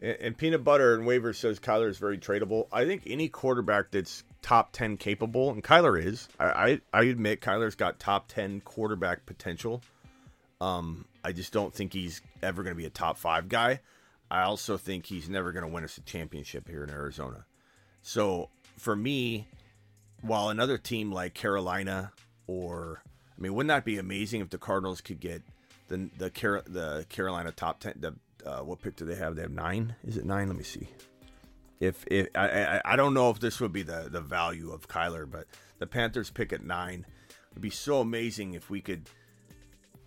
And, and peanut butter and waiver says Kyler is very tradable. I think any quarterback that's top ten capable, and Kyler is. I I, I admit Kyler's got top ten quarterback potential. Um, I just don't think he's ever going to be a top five guy. I also think he's never going to win us a championship here in Arizona. So for me, while another team like Carolina or I mean, wouldn't that be amazing if the Cardinals could get the the Car- the Carolina top ten? The uh, what pick do they have? They have nine. Is it nine? Let me see. If if I, I I don't know if this would be the the value of Kyler, but the Panthers pick at nine. It'd be so amazing if we could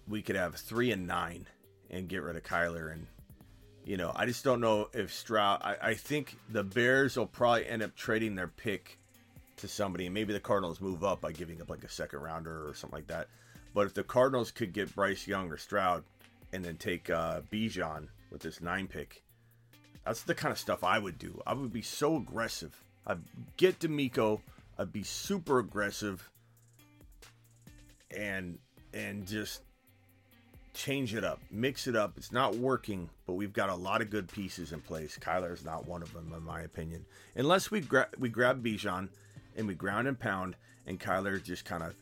we could have three and nine and get rid of Kyler and you know I just don't know if Stroud. I, I think the Bears will probably end up trading their pick to somebody, and maybe the Cardinals move up by giving up like a second rounder or something like that. But if the Cardinals could get Bryce Young or Stroud and then take uh, Bijan with this nine pick, that's the kind of stuff I would do. I would be so aggressive. I'd get DeMeco. I'd be super aggressive and and just change it up, mix it up. It's not working, but we've got a lot of good pieces in place. Kyler is not one of them, in my opinion. Unless we gra- we grab Bijan and we ground and pound, and Kyler just kind of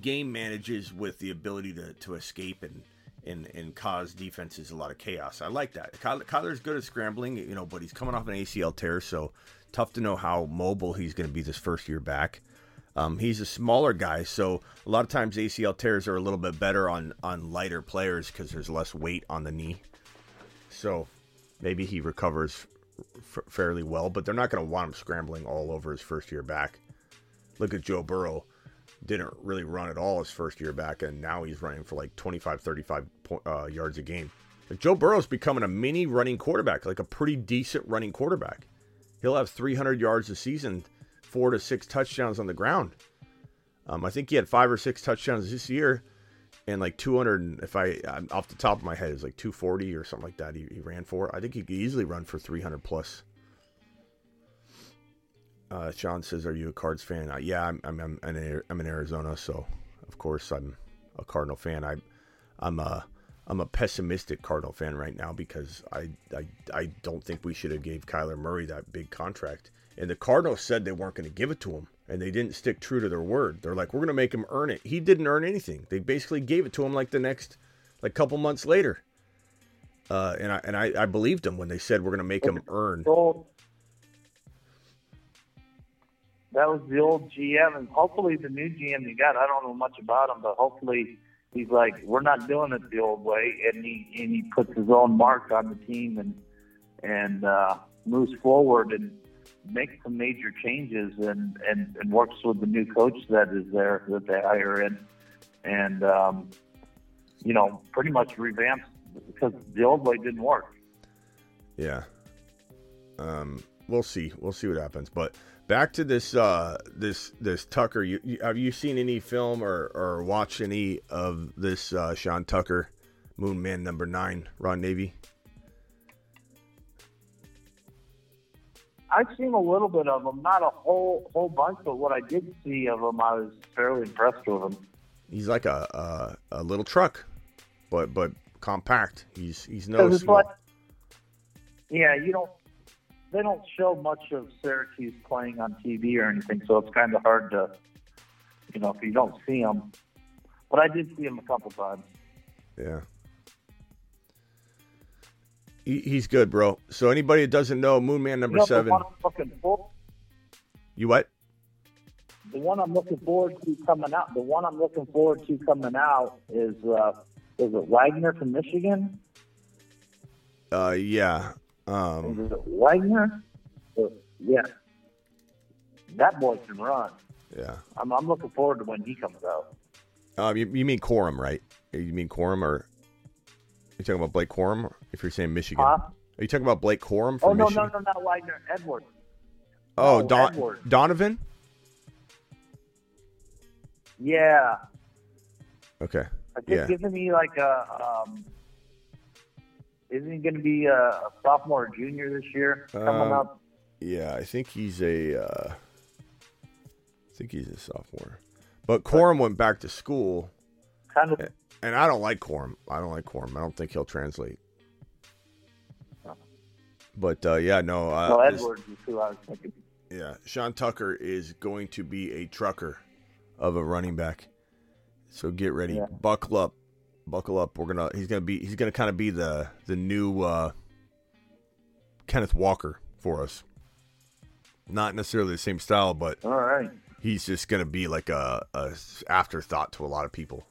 game manages with the ability to, to escape and, and and cause defenses a lot of chaos. I like that. Kyler, Kyler's good at scrambling, you know, but he's coming off an ACL tear, so tough to know how mobile he's going to be this first year back. Um, he's a smaller guy, so a lot of times ACL tears are a little bit better on on lighter players because there's less weight on the knee. So maybe he recovers f- fairly well, but they're not going to want him scrambling all over his first year back. Look at Joe Burrow. Didn't really run at all his first year back, and now he's running for like 25, 35 po- uh, yards a game. Like Joe Burrow's becoming a mini running quarterback, like a pretty decent running quarterback. He'll have 300 yards a season, four to six touchdowns on the ground. Um, I think he had five or six touchdowns this year, and like 200. If I I'm off the top of my head, was like 240 or something like that. He, he ran for. I think he could easily run for 300 plus. Uh, Sean says, "Are you a Cards fan?" Uh, yeah, I'm. I'm. I'm in, I'm in Arizona, so of course I'm a Cardinal fan. I, I'm a. I'm a pessimistic Cardinal fan right now because I, I, I don't think we should have gave Kyler Murray that big contract. And the Cardinals said they weren't going to give it to him, and they didn't stick true to their word. They're like, we're going to make him earn it. He didn't earn anything. They basically gave it to him like the next, like couple months later. Uh, and I and I, I believed them when they said we're going to make him earn. That was the old GM, and hopefully the new GM you got. I don't know much about him, but hopefully he's like, we're not doing it the old way, and he and he puts his own mark on the team and and uh, moves forward. And make some major changes and, and, and works with the new coach that is there that they hire in, and um, you know, pretty much revamps because the old way didn't work. Yeah. Um, we'll see. We'll see what happens. But back to this uh this this Tucker. You, you have you seen any film or or watched any of this uh, Sean Tucker, Moon Man number nine, Ron Navy? I've seen a little bit of him, not a whole whole bunch, but what I did see of him, I was fairly impressed with him. He's like a a, a little truck, but but compact. He's he's no small. like, yeah, you don't. They don't show much of Syracuse playing on TV or anything, so it's kind of hard to, you know, if you don't see them. But I did see him a couple times. Yeah. He, he's good, bro. So anybody that doesn't know, Moon Man number You seven. The one I'm looking for, You what? the one I'm looking forward to coming out. The one I'm looking forward to coming out is uh, is it Wagner from Michigan? Uh, yeah. Um, Is it Wagner? Uh, yeah, that boy can run. yeah. I'm, I'm looking forward to when he comes out. Um, you, you mean Corum, right? You mean Corum or you talking about Blake Corum? If you're saying Michigan, Huh? are you talking about Blake Corum from Oh no, Michigan? no, no, not Wagner. Edwards. Oh, no, Don- Edwards. Donovan. Yeah, Okay. Think Yeah. isn't he like a um, isn't he going to be a, a sophomore or junior this year coming Um, up? Yeah, I think he's a. Uh, I think he's a sophomore, but Corum went back to school, Kind of. And I don't like Corum. I don't like Corum. I don't think he'll translate. But uh, yeah, no. Uh, this- Edwards is who I was thinking. Yeah, Sean Tucker is going to be a trucker of a running back. So get ready, Yeah. buckle up, buckle up. We're gonna he's gonna be he's gonna kind of be the the new uh, Kenneth Walker for us. Not necessarily the same style, but All right. he's just gonna be like a, a afterthought to a lot of people.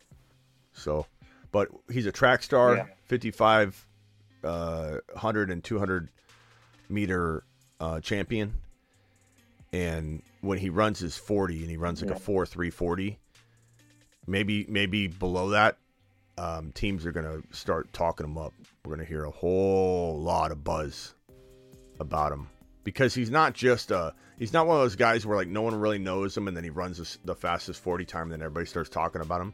So, but he's a track star, Yeah. 55, uh, 100 and 200 meter uh, champion. And when he runs his 40 and he runs like Yeah. a 4 3 40, maybe, maybe below that, um, teams are going to start talking him up. We're going to hear a whole lot of buzz about him because he's not just a he's not one of those guys where like no one really knows him and then he runs the, the fastest 40 time and then everybody starts talking about him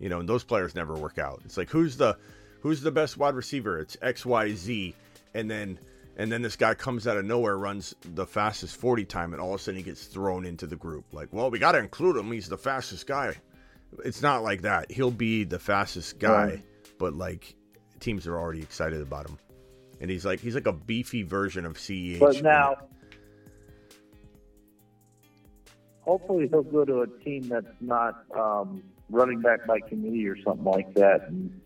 you know and those players never work out. It's like who's the who's the best wide receiver? It's xyz and then and then this guy comes out of nowhere runs the fastest 40 time and all of a sudden he gets thrown into the group. Like well we got to include him. He's the fastest guy. It's not like that. He'll be the fastest guy Right. but like teams are already excited about him. And he's like he's like a beefy version of CEH. But now, hopefully, he'll go to a team that's not um, running back by committee or something like that, and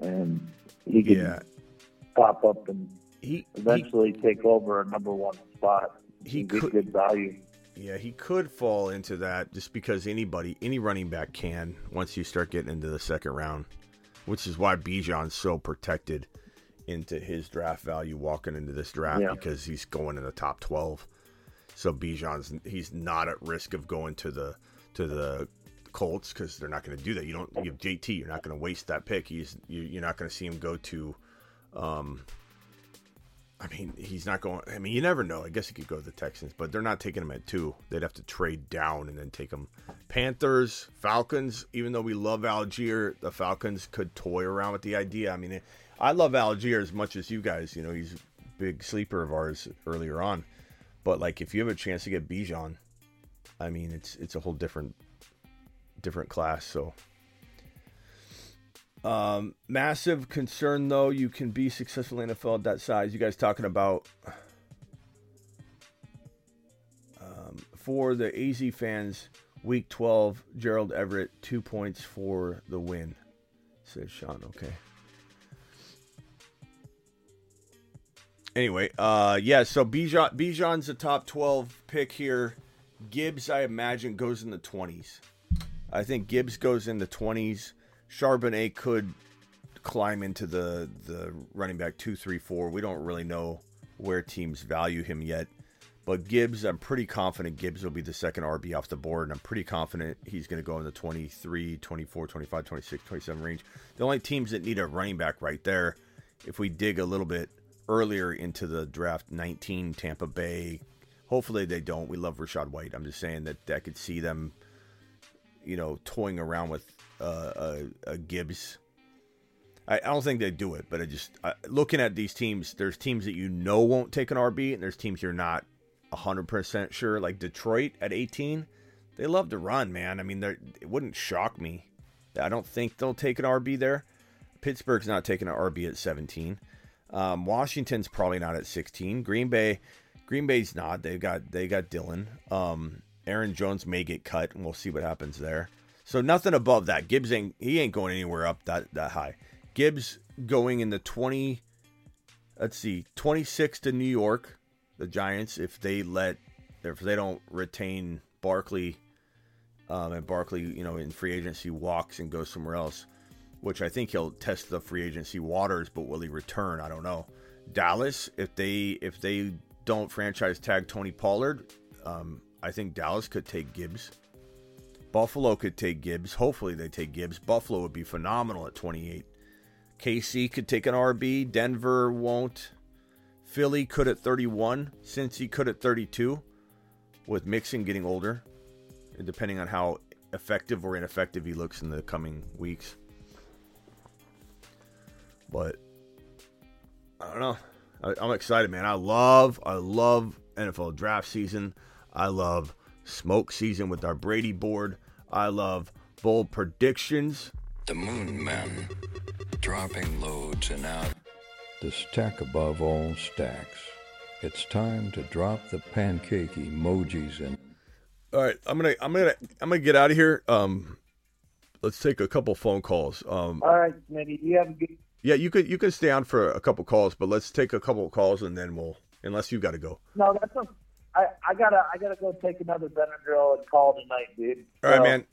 and he could yeah, pop up and he, he eventually take over a number one spot. He could- good value. yeah he could fall into that just because anybody any running back can once you start getting into the second round, which is why Bijan's so protected into his draft value walking into this draft Yeah. because he's going in the top twelve. So Bijan's he's not at risk of going to the to the Colts because they're not going to do that. You don't you have JT. You're not going to waste that pick. He's you, you're not going to see him go to. Um, I mean, he's not going. I mean, you never know. I guess he could go to the Texans, but they're not taking him at two. They'd have to trade down and then take him. Panthers, Falcons. Even though we love Allgeier, the Falcons could toy around with the idea. I mean, I love Allgeier as much as you guys. You know, he's a big sleeper of ours earlier on. But like, if you have a chance to get Bijan, I mean, it's it's a whole different different class. So. Um, massive concern though. You can be successful in NFL at that size. You guys talking about um, for the AZ fans, Week 12, Gerald Everett two points for the win. Says Sean. Okay. Anyway, uh, yeah. So Bijan Bijan's a top 12 pick here. Gibbs, I imagine, goes in the 20s. I think Gibbs goes in the 20s. Charbonnet could climb into the the running back two, three, four. We don't really know where teams value him yet, But Gibbs, I'm pretty confident Gibbs will be the second RB off the board, and I'm pretty confident he's going to go in the 23, 24, 25, 26, 27 range. The only teams that need a running back right there, if we dig a little bit earlier into the draft, 19, Tampa Bay. Hopefully they don't. We love Rachaad White. I'm just saying that I could see them, you know, toying around with uh, a, a Gibbs I, I don't think they do it, but I just looking at these teams, there's teams that you know won't take an RB, and there's teams you're not 100% sure. Like Detroit at 18, they love to run, man. I mean, it wouldn't shock me. I don't think they'll take an RB there. Pittsburgh's not taking an RB at 17. Um, Washington's probably not at 16. Green Bay, Green Bay's not. They've got they got Dillon. Um, Aaron Jones may get cut, and we'll see what happens there. So nothing above that. Gibbs ain't he ain't going anywhere up that that high. Gibbs going in the 20, let's see, 26 to New York, the Giants, if they let, if they don't retain Barkley, um, and Barkley, you know, in free agency walks and goes somewhere else, which I think he'll test the free agency waters, but will he return? I don't know. Dallas, if they if they don't franchise tag Tony Pollard, um, I think Dallas could take Gibbs. Buffalo could take Gibbs. Hopefully they take Gibbs. Buffalo would be phenomenal at 28. KC could take an RB. Denver won't. Philly could at 31. Cincy could at 32. With Mixon getting older, and depending on how effective or ineffective he looks in the coming weeks. But I don't know. I, I'm excited, man. I love, I love NFL draft season. I love smoke season with our Brady board. I love bold predictions. The Moon Men dropping loads and out. The stack above all stacks. It's time to drop the pancake emojis and. All right, I'm gonna, I'm gonna, I'm gonna get out of here. Um, let's take a couple phone calls. Um, all right, Smitty, you have a good? Yeah, you could, you could stay on for a couple calls, but let's take a couple calls and then we'll, unless you got to go. No, that's a, I, I gotta, I gotta go take another Benadryl and call tonight, dude. All right, man.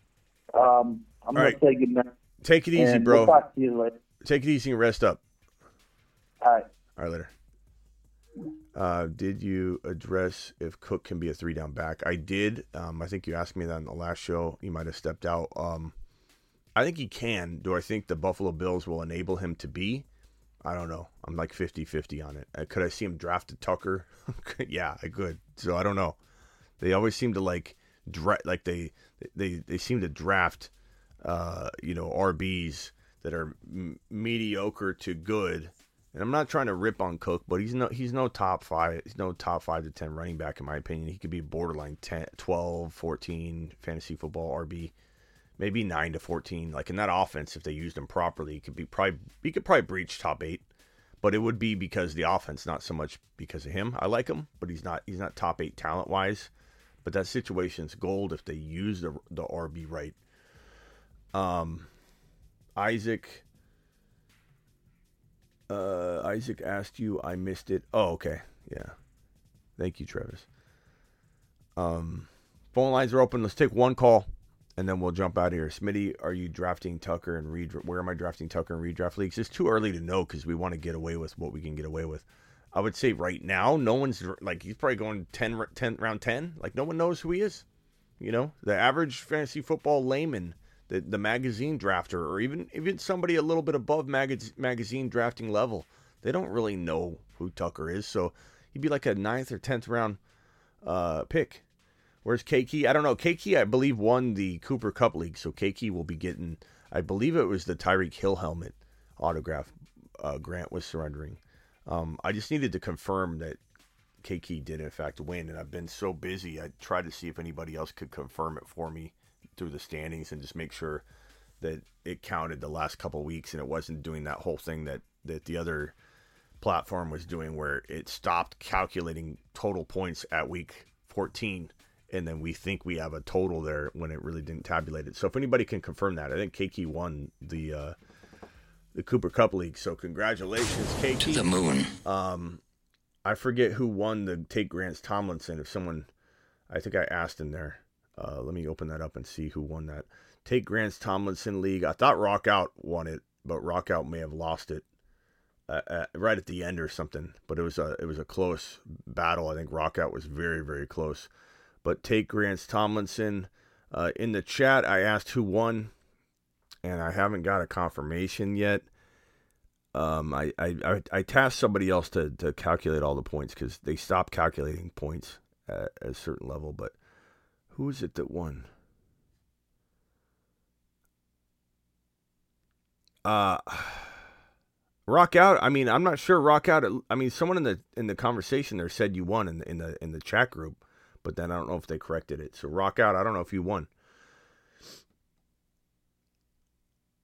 Um, I'm gonna right. say good night. Take it easy, bro. We'll talk to you later. Take it easy and rest up. All right. All right, later. Uh, did you address if Cook can be a three down back? I did. Um, I think you asked me that in the last show. You might have stepped out. Um, I think he can. Do I think the Buffalo Bills will enable him to be? I don't know. I'm like 50 50 on it. Uh, could I see him draft a Tucker? [laughs] yeah, I could. So I don't know. They always seem to like, dra- like they, they, they seem to draft, uh, you know, RBs that are m- mediocre to good. And I'm not trying to rip on Cook, but he's no he's no top five. He's no top five to ten running back in my opinion. He could be borderline 10, 12, 14 fantasy football RB, maybe nine to fourteen. Like in that offense, if they used him properly, he could be probably he could probably breach top eight. But it would be because the offense, not so much because of him. I like him, but he's not he's not top eight talent wise. But that situation's gold if they use the the RB right. Um, Isaac. Uh, Isaac asked you. I missed it. Oh, okay. Yeah. Thank you, Travis. Um, phone lines are open. Let's take one call, and then we'll jump out of here. Smitty, are you drafting Tucker and read? Where am I drafting Tucker and redraft leagues? It's too early to know because we want to get away with what we can get away with. I would say right now, no one's like he's probably going 10, 10 round ten. Like no one knows who he is. You know, the average fantasy football layman the, the magazine drafter, or even even somebody a little bit above mag- magazine drafting level, they don't really know who Tucker is. So he'd be like a ninth or tenth round uh, pick. Where's Keiki? I don't know. Keiki, I believe, won the Cooper Kupp League, so Keiki will be getting. I believe it was the Tyreek Hill helmet autograph. Uh, Grant was surrendering. Um, I just needed to confirm that Keiki did in fact win, and I've been so busy. I tried to see if anybody else could confirm it for me through the standings and just make sure that it counted the last couple weeks and it wasn't doing that whole thing that that the other platform was doing where it stopped calculating total points at week 14 and then we think we have a total there when it really didn't tabulate it. So if anybody can confirm that, I think KK won the uh, the Cooper Kupp League. So congratulations, KK. To the moon. Um, I forget who won the Take Grants Tomlinson. If someone, I think I asked in there. Uh, let me open that up and see who won that. Take Grant's Tomlinson League. I thought Rock Out won it, but Rock Out may have lost it. uh, uh, right at the end or something. But it was a it was a close battle. I think Rockout was very very close. But take Grants Tomlinson uh, in the chat. I asked who won, and I haven't got a confirmation yet. Um, I, I, I, I tasked somebody else to, to calculate all the points because they stopped calculating points at, a certain level. But who is it that won? Uh, rock out. I mean, I'm not sure. Rock out. I mean, someone in the in the conversation there said you won in the in the in the chat group, but then I don't know if they corrected it. So rock out. I don't know if you won.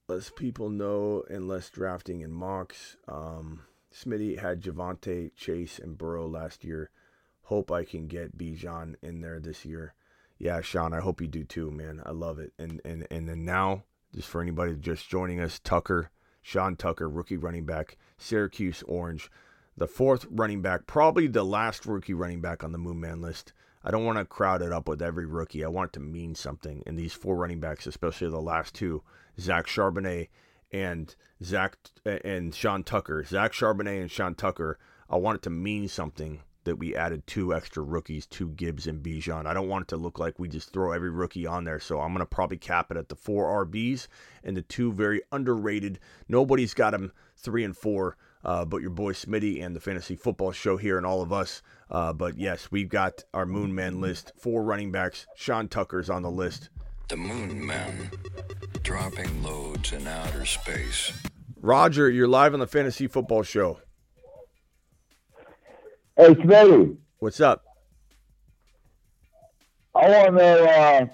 Less people know and less drafting in mocks. Um, Smitty had Javonte, Chase, and Burrow last year. Hope I can get Bijan in there this year. Yeah, Sean, I hope you do too, man. I love it. And and and then now just for anybody just joining us, Tucker, Sean Tucker, rookie running back, Syracuse Orange, the fourth running back, probably the last rookie running back on the Moon Man list. I don't want to crowd it up with every rookie. I want it to mean something. And these four running backs, especially the last two, Zach Charbonnet and Zach and Sean Tucker, Zach Charbonnet and Sean Tucker, I want it to mean something that we added two extra rookies two Gibbs and Bijan. I don't want it to look like we just throw every rookie on there. So I'm going to probably cap it at the four RBs and the two very underrated. Nobody's got them three and four, uh, but your boy Smitty and the Fantasy Football Show here and all of us. Uh, but yes, we've got our Moon Man list. Four running backs. Sean Tucker's on the list. The Moon Man, dropping loads in outer space. Roger, you're live on the Fantasy Football Show. Hey, Smitty. What's up? I want to know. Uh,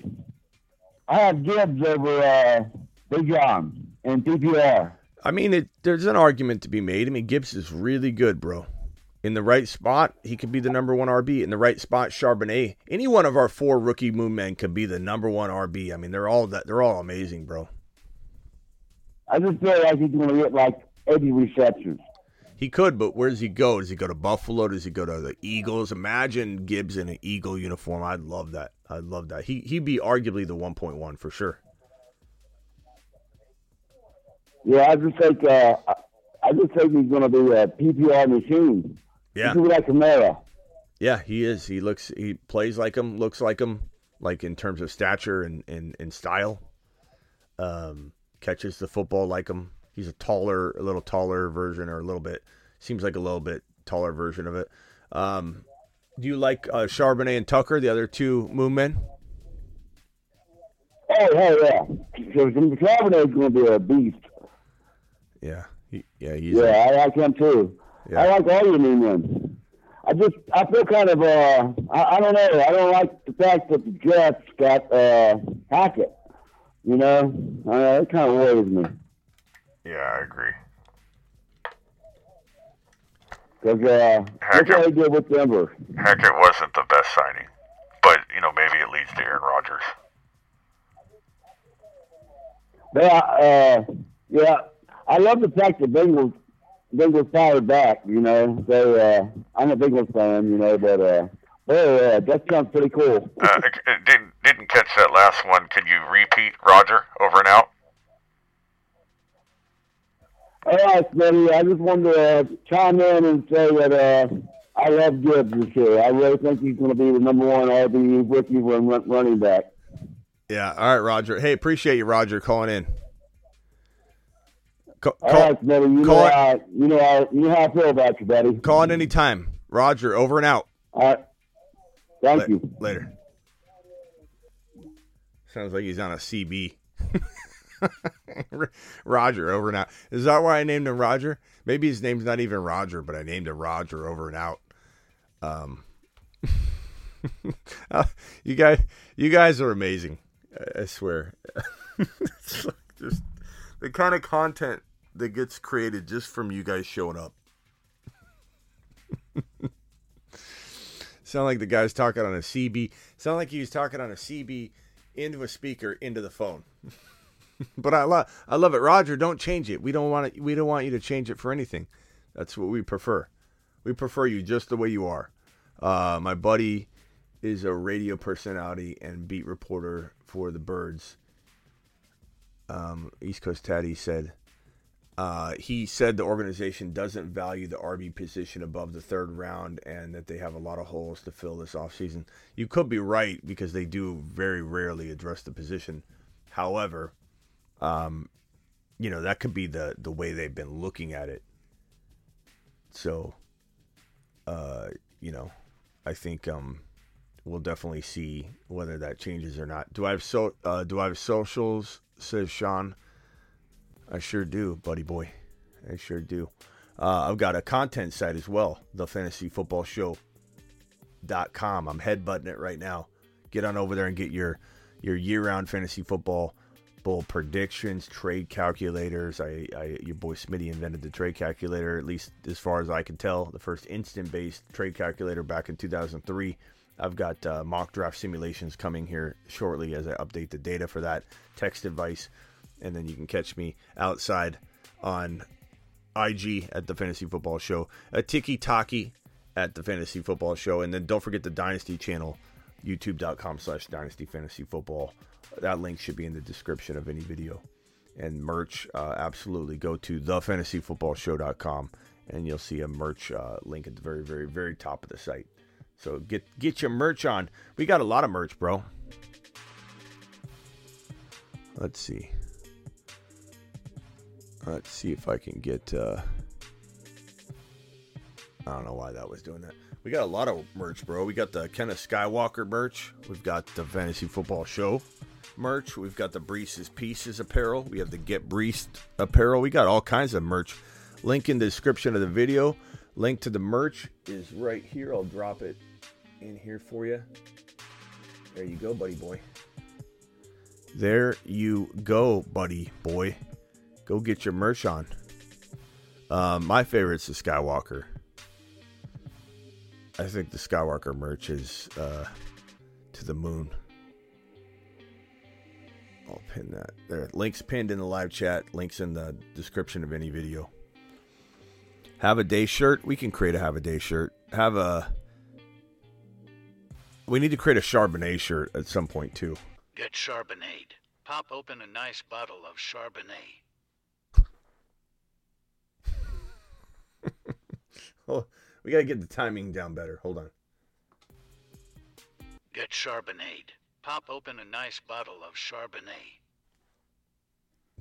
I have Gibbs over uh, Big John in PPR. I mean, it, there's an argument to be made. I mean, Gibbs is really good, bro. In the right spot, he could be the number one RB. In the right spot, Charbonnet. Any one of our four rookie moon men could be the number one RB. I mean, they're all that. They're all amazing, bro. I just feel like he's going to get like 80 receptions. He could, but where does he go? Does he go to Buffalo? Does he go to the Eagles? Imagine Gibbs in an Eagle uniform. I'd love that. I'd love that. He he'd be arguably the 1.1 for sure. Yeah, I just think uh, I just think he's going to be a PPR machine. Yeah, he's like Kamara. Yeah, he is. He looks. He plays like him. Looks like him. Like in terms of stature and and, and style. Um, catches the football like him he's a taller, a little taller version, or a little bit seems like a little bit taller version of it. Um, do you like uh, Charbonnet and Tucker, the other two Moon Men? Oh, hell yeah! Charbonnet's going to be a beast. Yeah, he, yeah, he's yeah. A, I like him too. Yeah. I like all your Moon Men. I just I feel kind of uh I, I don't know I don't like the fact that the Jets got uh Hackett. You know, uh, it kind of worries me. Yeah, I agree. Because uh, Hackett, what did with Denver. Hackett wasn't the best signing, but you know maybe it leads to Aaron Rodgers. Yeah, uh, yeah, I love the fact that Bengals Bengals fired back. You know, so uh, I'm a Bengals fan. You know, but uh, well, uh, that sounds pretty cool. uh, didn't didn't catch that last one. Can you repeat Roger over and out? All right, Smitty. I just wanted to uh, chime in and say that uh, I love Gibbs this year. I really think he's going to be the number one RB rookie run, running back. Yeah. All right, Roger. Hey, appreciate you, Roger, calling in. Call, All right, Smitty. You know, how, you know how you know how I feel about you, buddy. Call in anytime. Roger, over and out. All right. Thank La- you. Later. Sounds like he's on a CB. [laughs] Roger over and out. Is that why I named him Roger? Maybe his name's not even Roger, but I named him Roger over and out. Um, [laughs] uh, you guys, you guys are amazing. I, I swear. [laughs] it's like just the kind of content that gets created just from you guys showing up. Sound like the guy's talking on a CB. Sound like he was talking on a CB into a speaker into the phone. [laughs] but I love I love it, Roger. Don't change it. We don't want it. We don't want you to change it for anything. That's what we prefer. We prefer you just the way you are. Uh, my buddy is a radio personality and beat reporter for the Birds. Um, East Coast Taddy said, Uh, he said the organization doesn't value the RB position above the third round and that they have a lot of holes to fill this offseason. You could be right because they do very rarely address the position. However, um, you know, that could be the, the way they've been looking at it. So, uh, you know, I think um, we'll definitely see whether that changes or not. Do I have so uh, do I have socials? Says Sean. I sure do, buddy boy. I sure do. Uh, I've got a content site as well, the fantasy football show.com. I'm headbutting it right now. Get on over there and get your your year-round fantasy football bowl predictions, trade calculators. I, I your boy Smitty invented the trade calculator, at least as far as I can tell, the first instant-based trade calculator back in 2003. I've got uh, mock draft simulations coming here shortly as I update the data for that text advice and then you can catch me outside on IG at the Fantasy Football Show, a Tiki Taki at the Fantasy Football Show, and then don't forget the Dynasty channel, youtube.com slash Dynasty Fantasy Football. That link should be in the description of any video. And merch, uh, absolutely go to thefantasyfootballshow.com and you'll see a merch uh, link at the very, very, very top of the site. So get get your merch on. We got a lot of merch, bro. Let's see. Let's see if I can get. Uh, I don't know why that was doing that. We got a lot of merch, bro. We got the Kenneth Skywalker merch. We've got the Fantasy Football Show merch. We've got the Breece's Pieces apparel. We have the Get Breesed apparel. We got all kinds of merch. Link in the description of the video. Link to the merch is right here. I'll drop it in here for you. There you go, buddy boy. There you go, buddy boy go get your merch on. Uh, my favorite's the Skywalker. I think the Skywalker merch is uh, to the moon. I'll pin that there. Links pinned in the live chat. Links in the description of any video. Have a day shirt. We can create a have a day shirt. Have a. We need to create a Charbonnet shirt at some point too. Get Charbonnet. Pop open a nice bottle of Charbonnet. [laughs] oh, we gotta get the timing down better. Hold on. Get Charbonnet. Pop open a nice bottle of Charbonnet.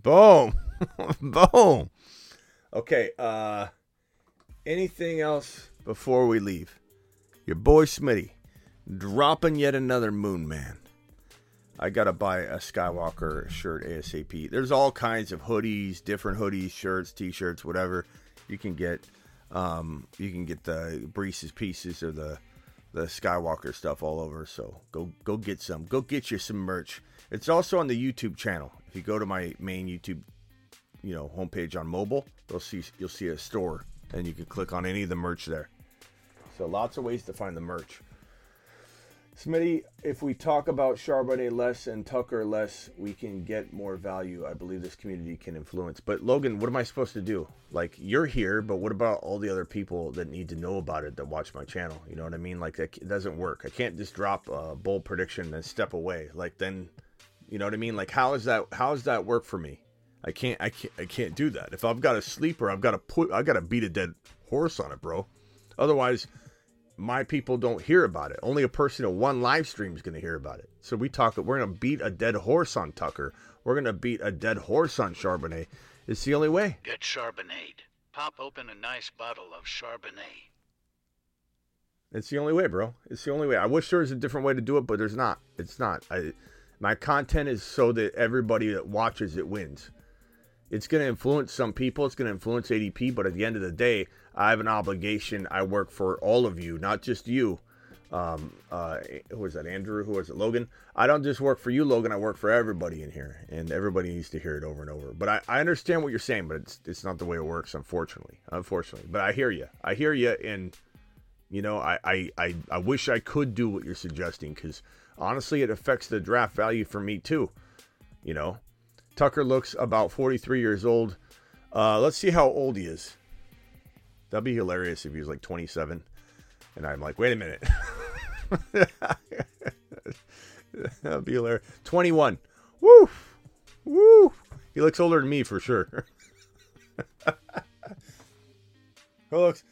Boom. [laughs] Boom. Okay, uh anything else before we leave? Your boy Smitty dropping yet another Moon Man. I gotta buy a Skywalker shirt ASAP. There's all kinds of hoodies, different hoodies, shirts, t-shirts, whatever you can get. Um, you can get the Breece's pieces or the the Skywalker stuff all over. So go go get some. Go get you some merch. It's also on the YouTube channel. If you go to my main YouTube, you know, homepage on mobile, you'll see you'll see a store, and you can click on any of the merch there. So lots of ways to find the merch. Smitty, if we talk about Charbonnet less and Tucker less, we can get more value. I believe this community can influence. But Logan, what am I supposed to do? Like you're here, but what about all the other people that need to know about it that watch my channel? You know what I mean? Like that it doesn't work. I can't just drop a bold prediction and step away. Like then, you know what I mean? Like how is that? How does that work for me? I can't. I can't. I can't do that. If I've got a sleeper, I've got to put. I got to beat a dead horse on it, bro. Otherwise my people don't hear about it. Only a person in one live stream is going to hear about it. So we talk. We're going to beat a dead horse on Tucker. We're going to beat a dead horse on Charbonnet. It's the only way. Get Charbonnet. Pop open a nice bottle of Charbonnet. It's the only way, bro. It's the only way. I wish there was a different way to do it, but there's not. It's not. I, my content is so that everybody that watches it wins. It's going to influence some people. It's going to influence ADP, but at the end of the day, I have an obligation. I work for all of you, not just you. Um, uh, who was that? Andrew? Who was it? Logan? I don't just work for you, Logan. I work for everybody in here, and everybody needs to hear it over and over. But I, I understand what you're saying, but it's it's not the way it works, unfortunately. Unfortunately, but I hear you. I hear you, and you know, I I I, I wish I could do what you're suggesting because honestly, it affects the draft value for me too. You know, Tucker looks about 43 years old. Uh, let's see how old he is. That'd be hilarious if he was like 27. And I'm like, wait a minute. [laughs] That'd be hilarious. 21. Woo! Woo! He looks older than me for sure. [laughs] Who looks?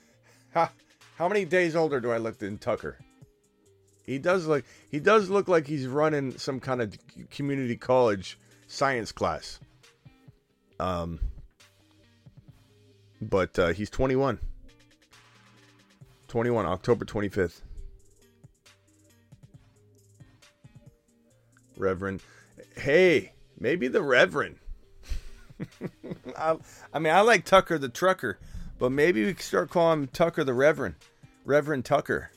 How, how many days older do I look than Tucker? He does look. He does look like he's running some kind of community college science class. Um, but uh, he's 21. 21, October 25th. Reverend. Hey, maybe the Reverend. [laughs] I, I, mean, I like Tucker the Trucker, but maybe we could start calling him Tucker the Reverend. Reverend Tucker.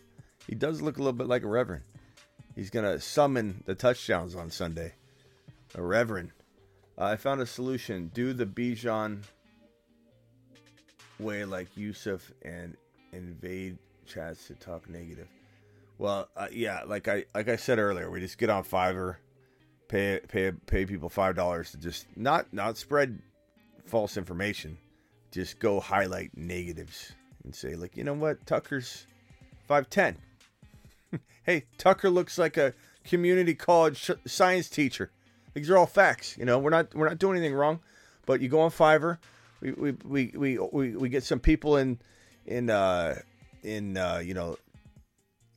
He does look a little bit like a Reverend. He's going to summon the touchdowns on Sunday. A Reverend. Uh, I found a solution. Do the Bijan way like Yusuf and invade chats to talk negative. Well, uh, yeah, like I like I said earlier, we just get on Fiverr, pay pay pay people five dollars to just not not spread false information, just go highlight negatives and say like, you know what, Tucker's five ten. [laughs] hey, Tucker looks like a community college science teacher. These are all facts. You know, we're not we're not doing anything wrong. But you go on Fiverr, we we we we, we, we get some people in in uh in uh, you know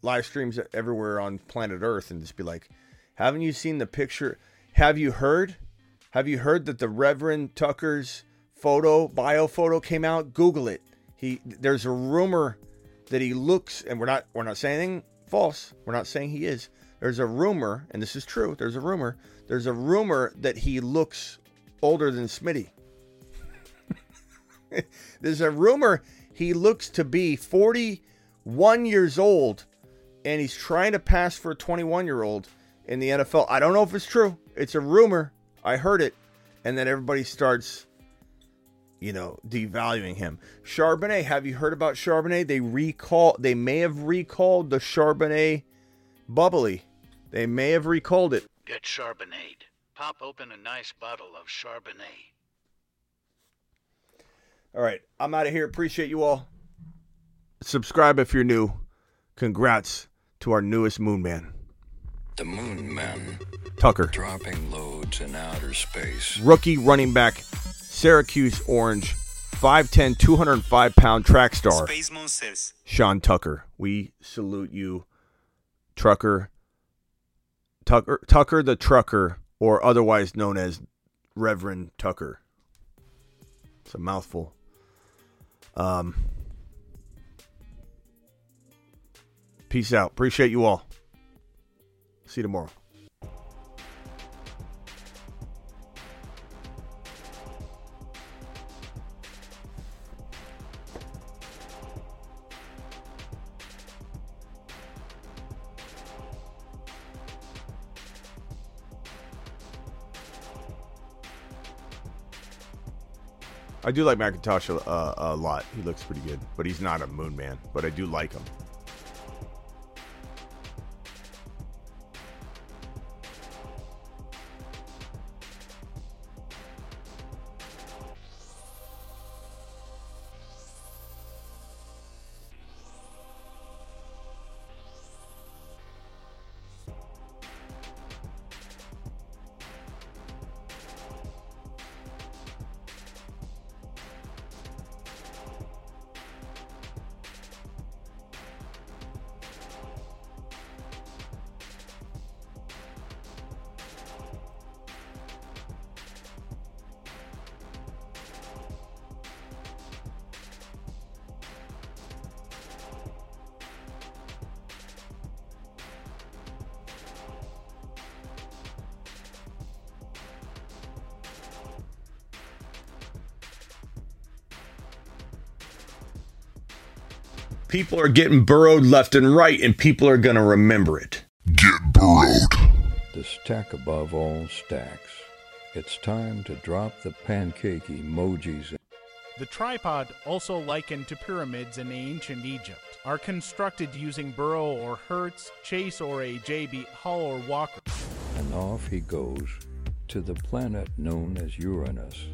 live streams everywhere on planet Earth and just be like, haven't you seen the picture? Have you heard? Have you heard that the Reverend Tucker's photo bio photo came out? Google it. He there's a rumor that he looks, and we're not we're not saying anything false. We're not saying he is. There's a rumor, and this is true. There's a rumor. There's a rumor that he looks older than Smitty. [laughs] there's a rumor he looks to be 41 years old and he's trying to pass for a 21 year old in the NFL. I don't know if it's true. It's a rumor. I heard it. And then everybody starts, you know, devaluing him. Charbonnet, have you heard about Charbonnet? They recall, they may have recalled the Charbonnet bubbly. They may have recalled it. Get Charbonnet. Pop open a nice bottle of Charbonnet. All right, I'm out of here. Appreciate you all. Subscribe if you're new. Congrats to our newest Moon Man. The Moon Man. Tucker. Dropping loads in outer space. Rookie running back, Syracuse Orange, 5'10, 205 pound track star. Space Monsters. Sean Tucker. We salute you, Trucker. Tucker, Tucker the Trucker, or otherwise known as Reverend Tucker. It's a mouthful. Um, peace out. Appreciate you all. See you tomorrow. I do like McIntosh a, uh, a lot. He looks pretty good, but he's not a Moon Man. But I do like him. People are getting burrowed left and right, and people are going to remember it. Get burrowed. The stack above all stacks. It's time to drop the pancake emojis. The tripod, also likened to pyramids in ancient Egypt, are constructed using Burrow or Hurts, Chase or a JB Hull or Walker. And off he goes to the planet known as Uranus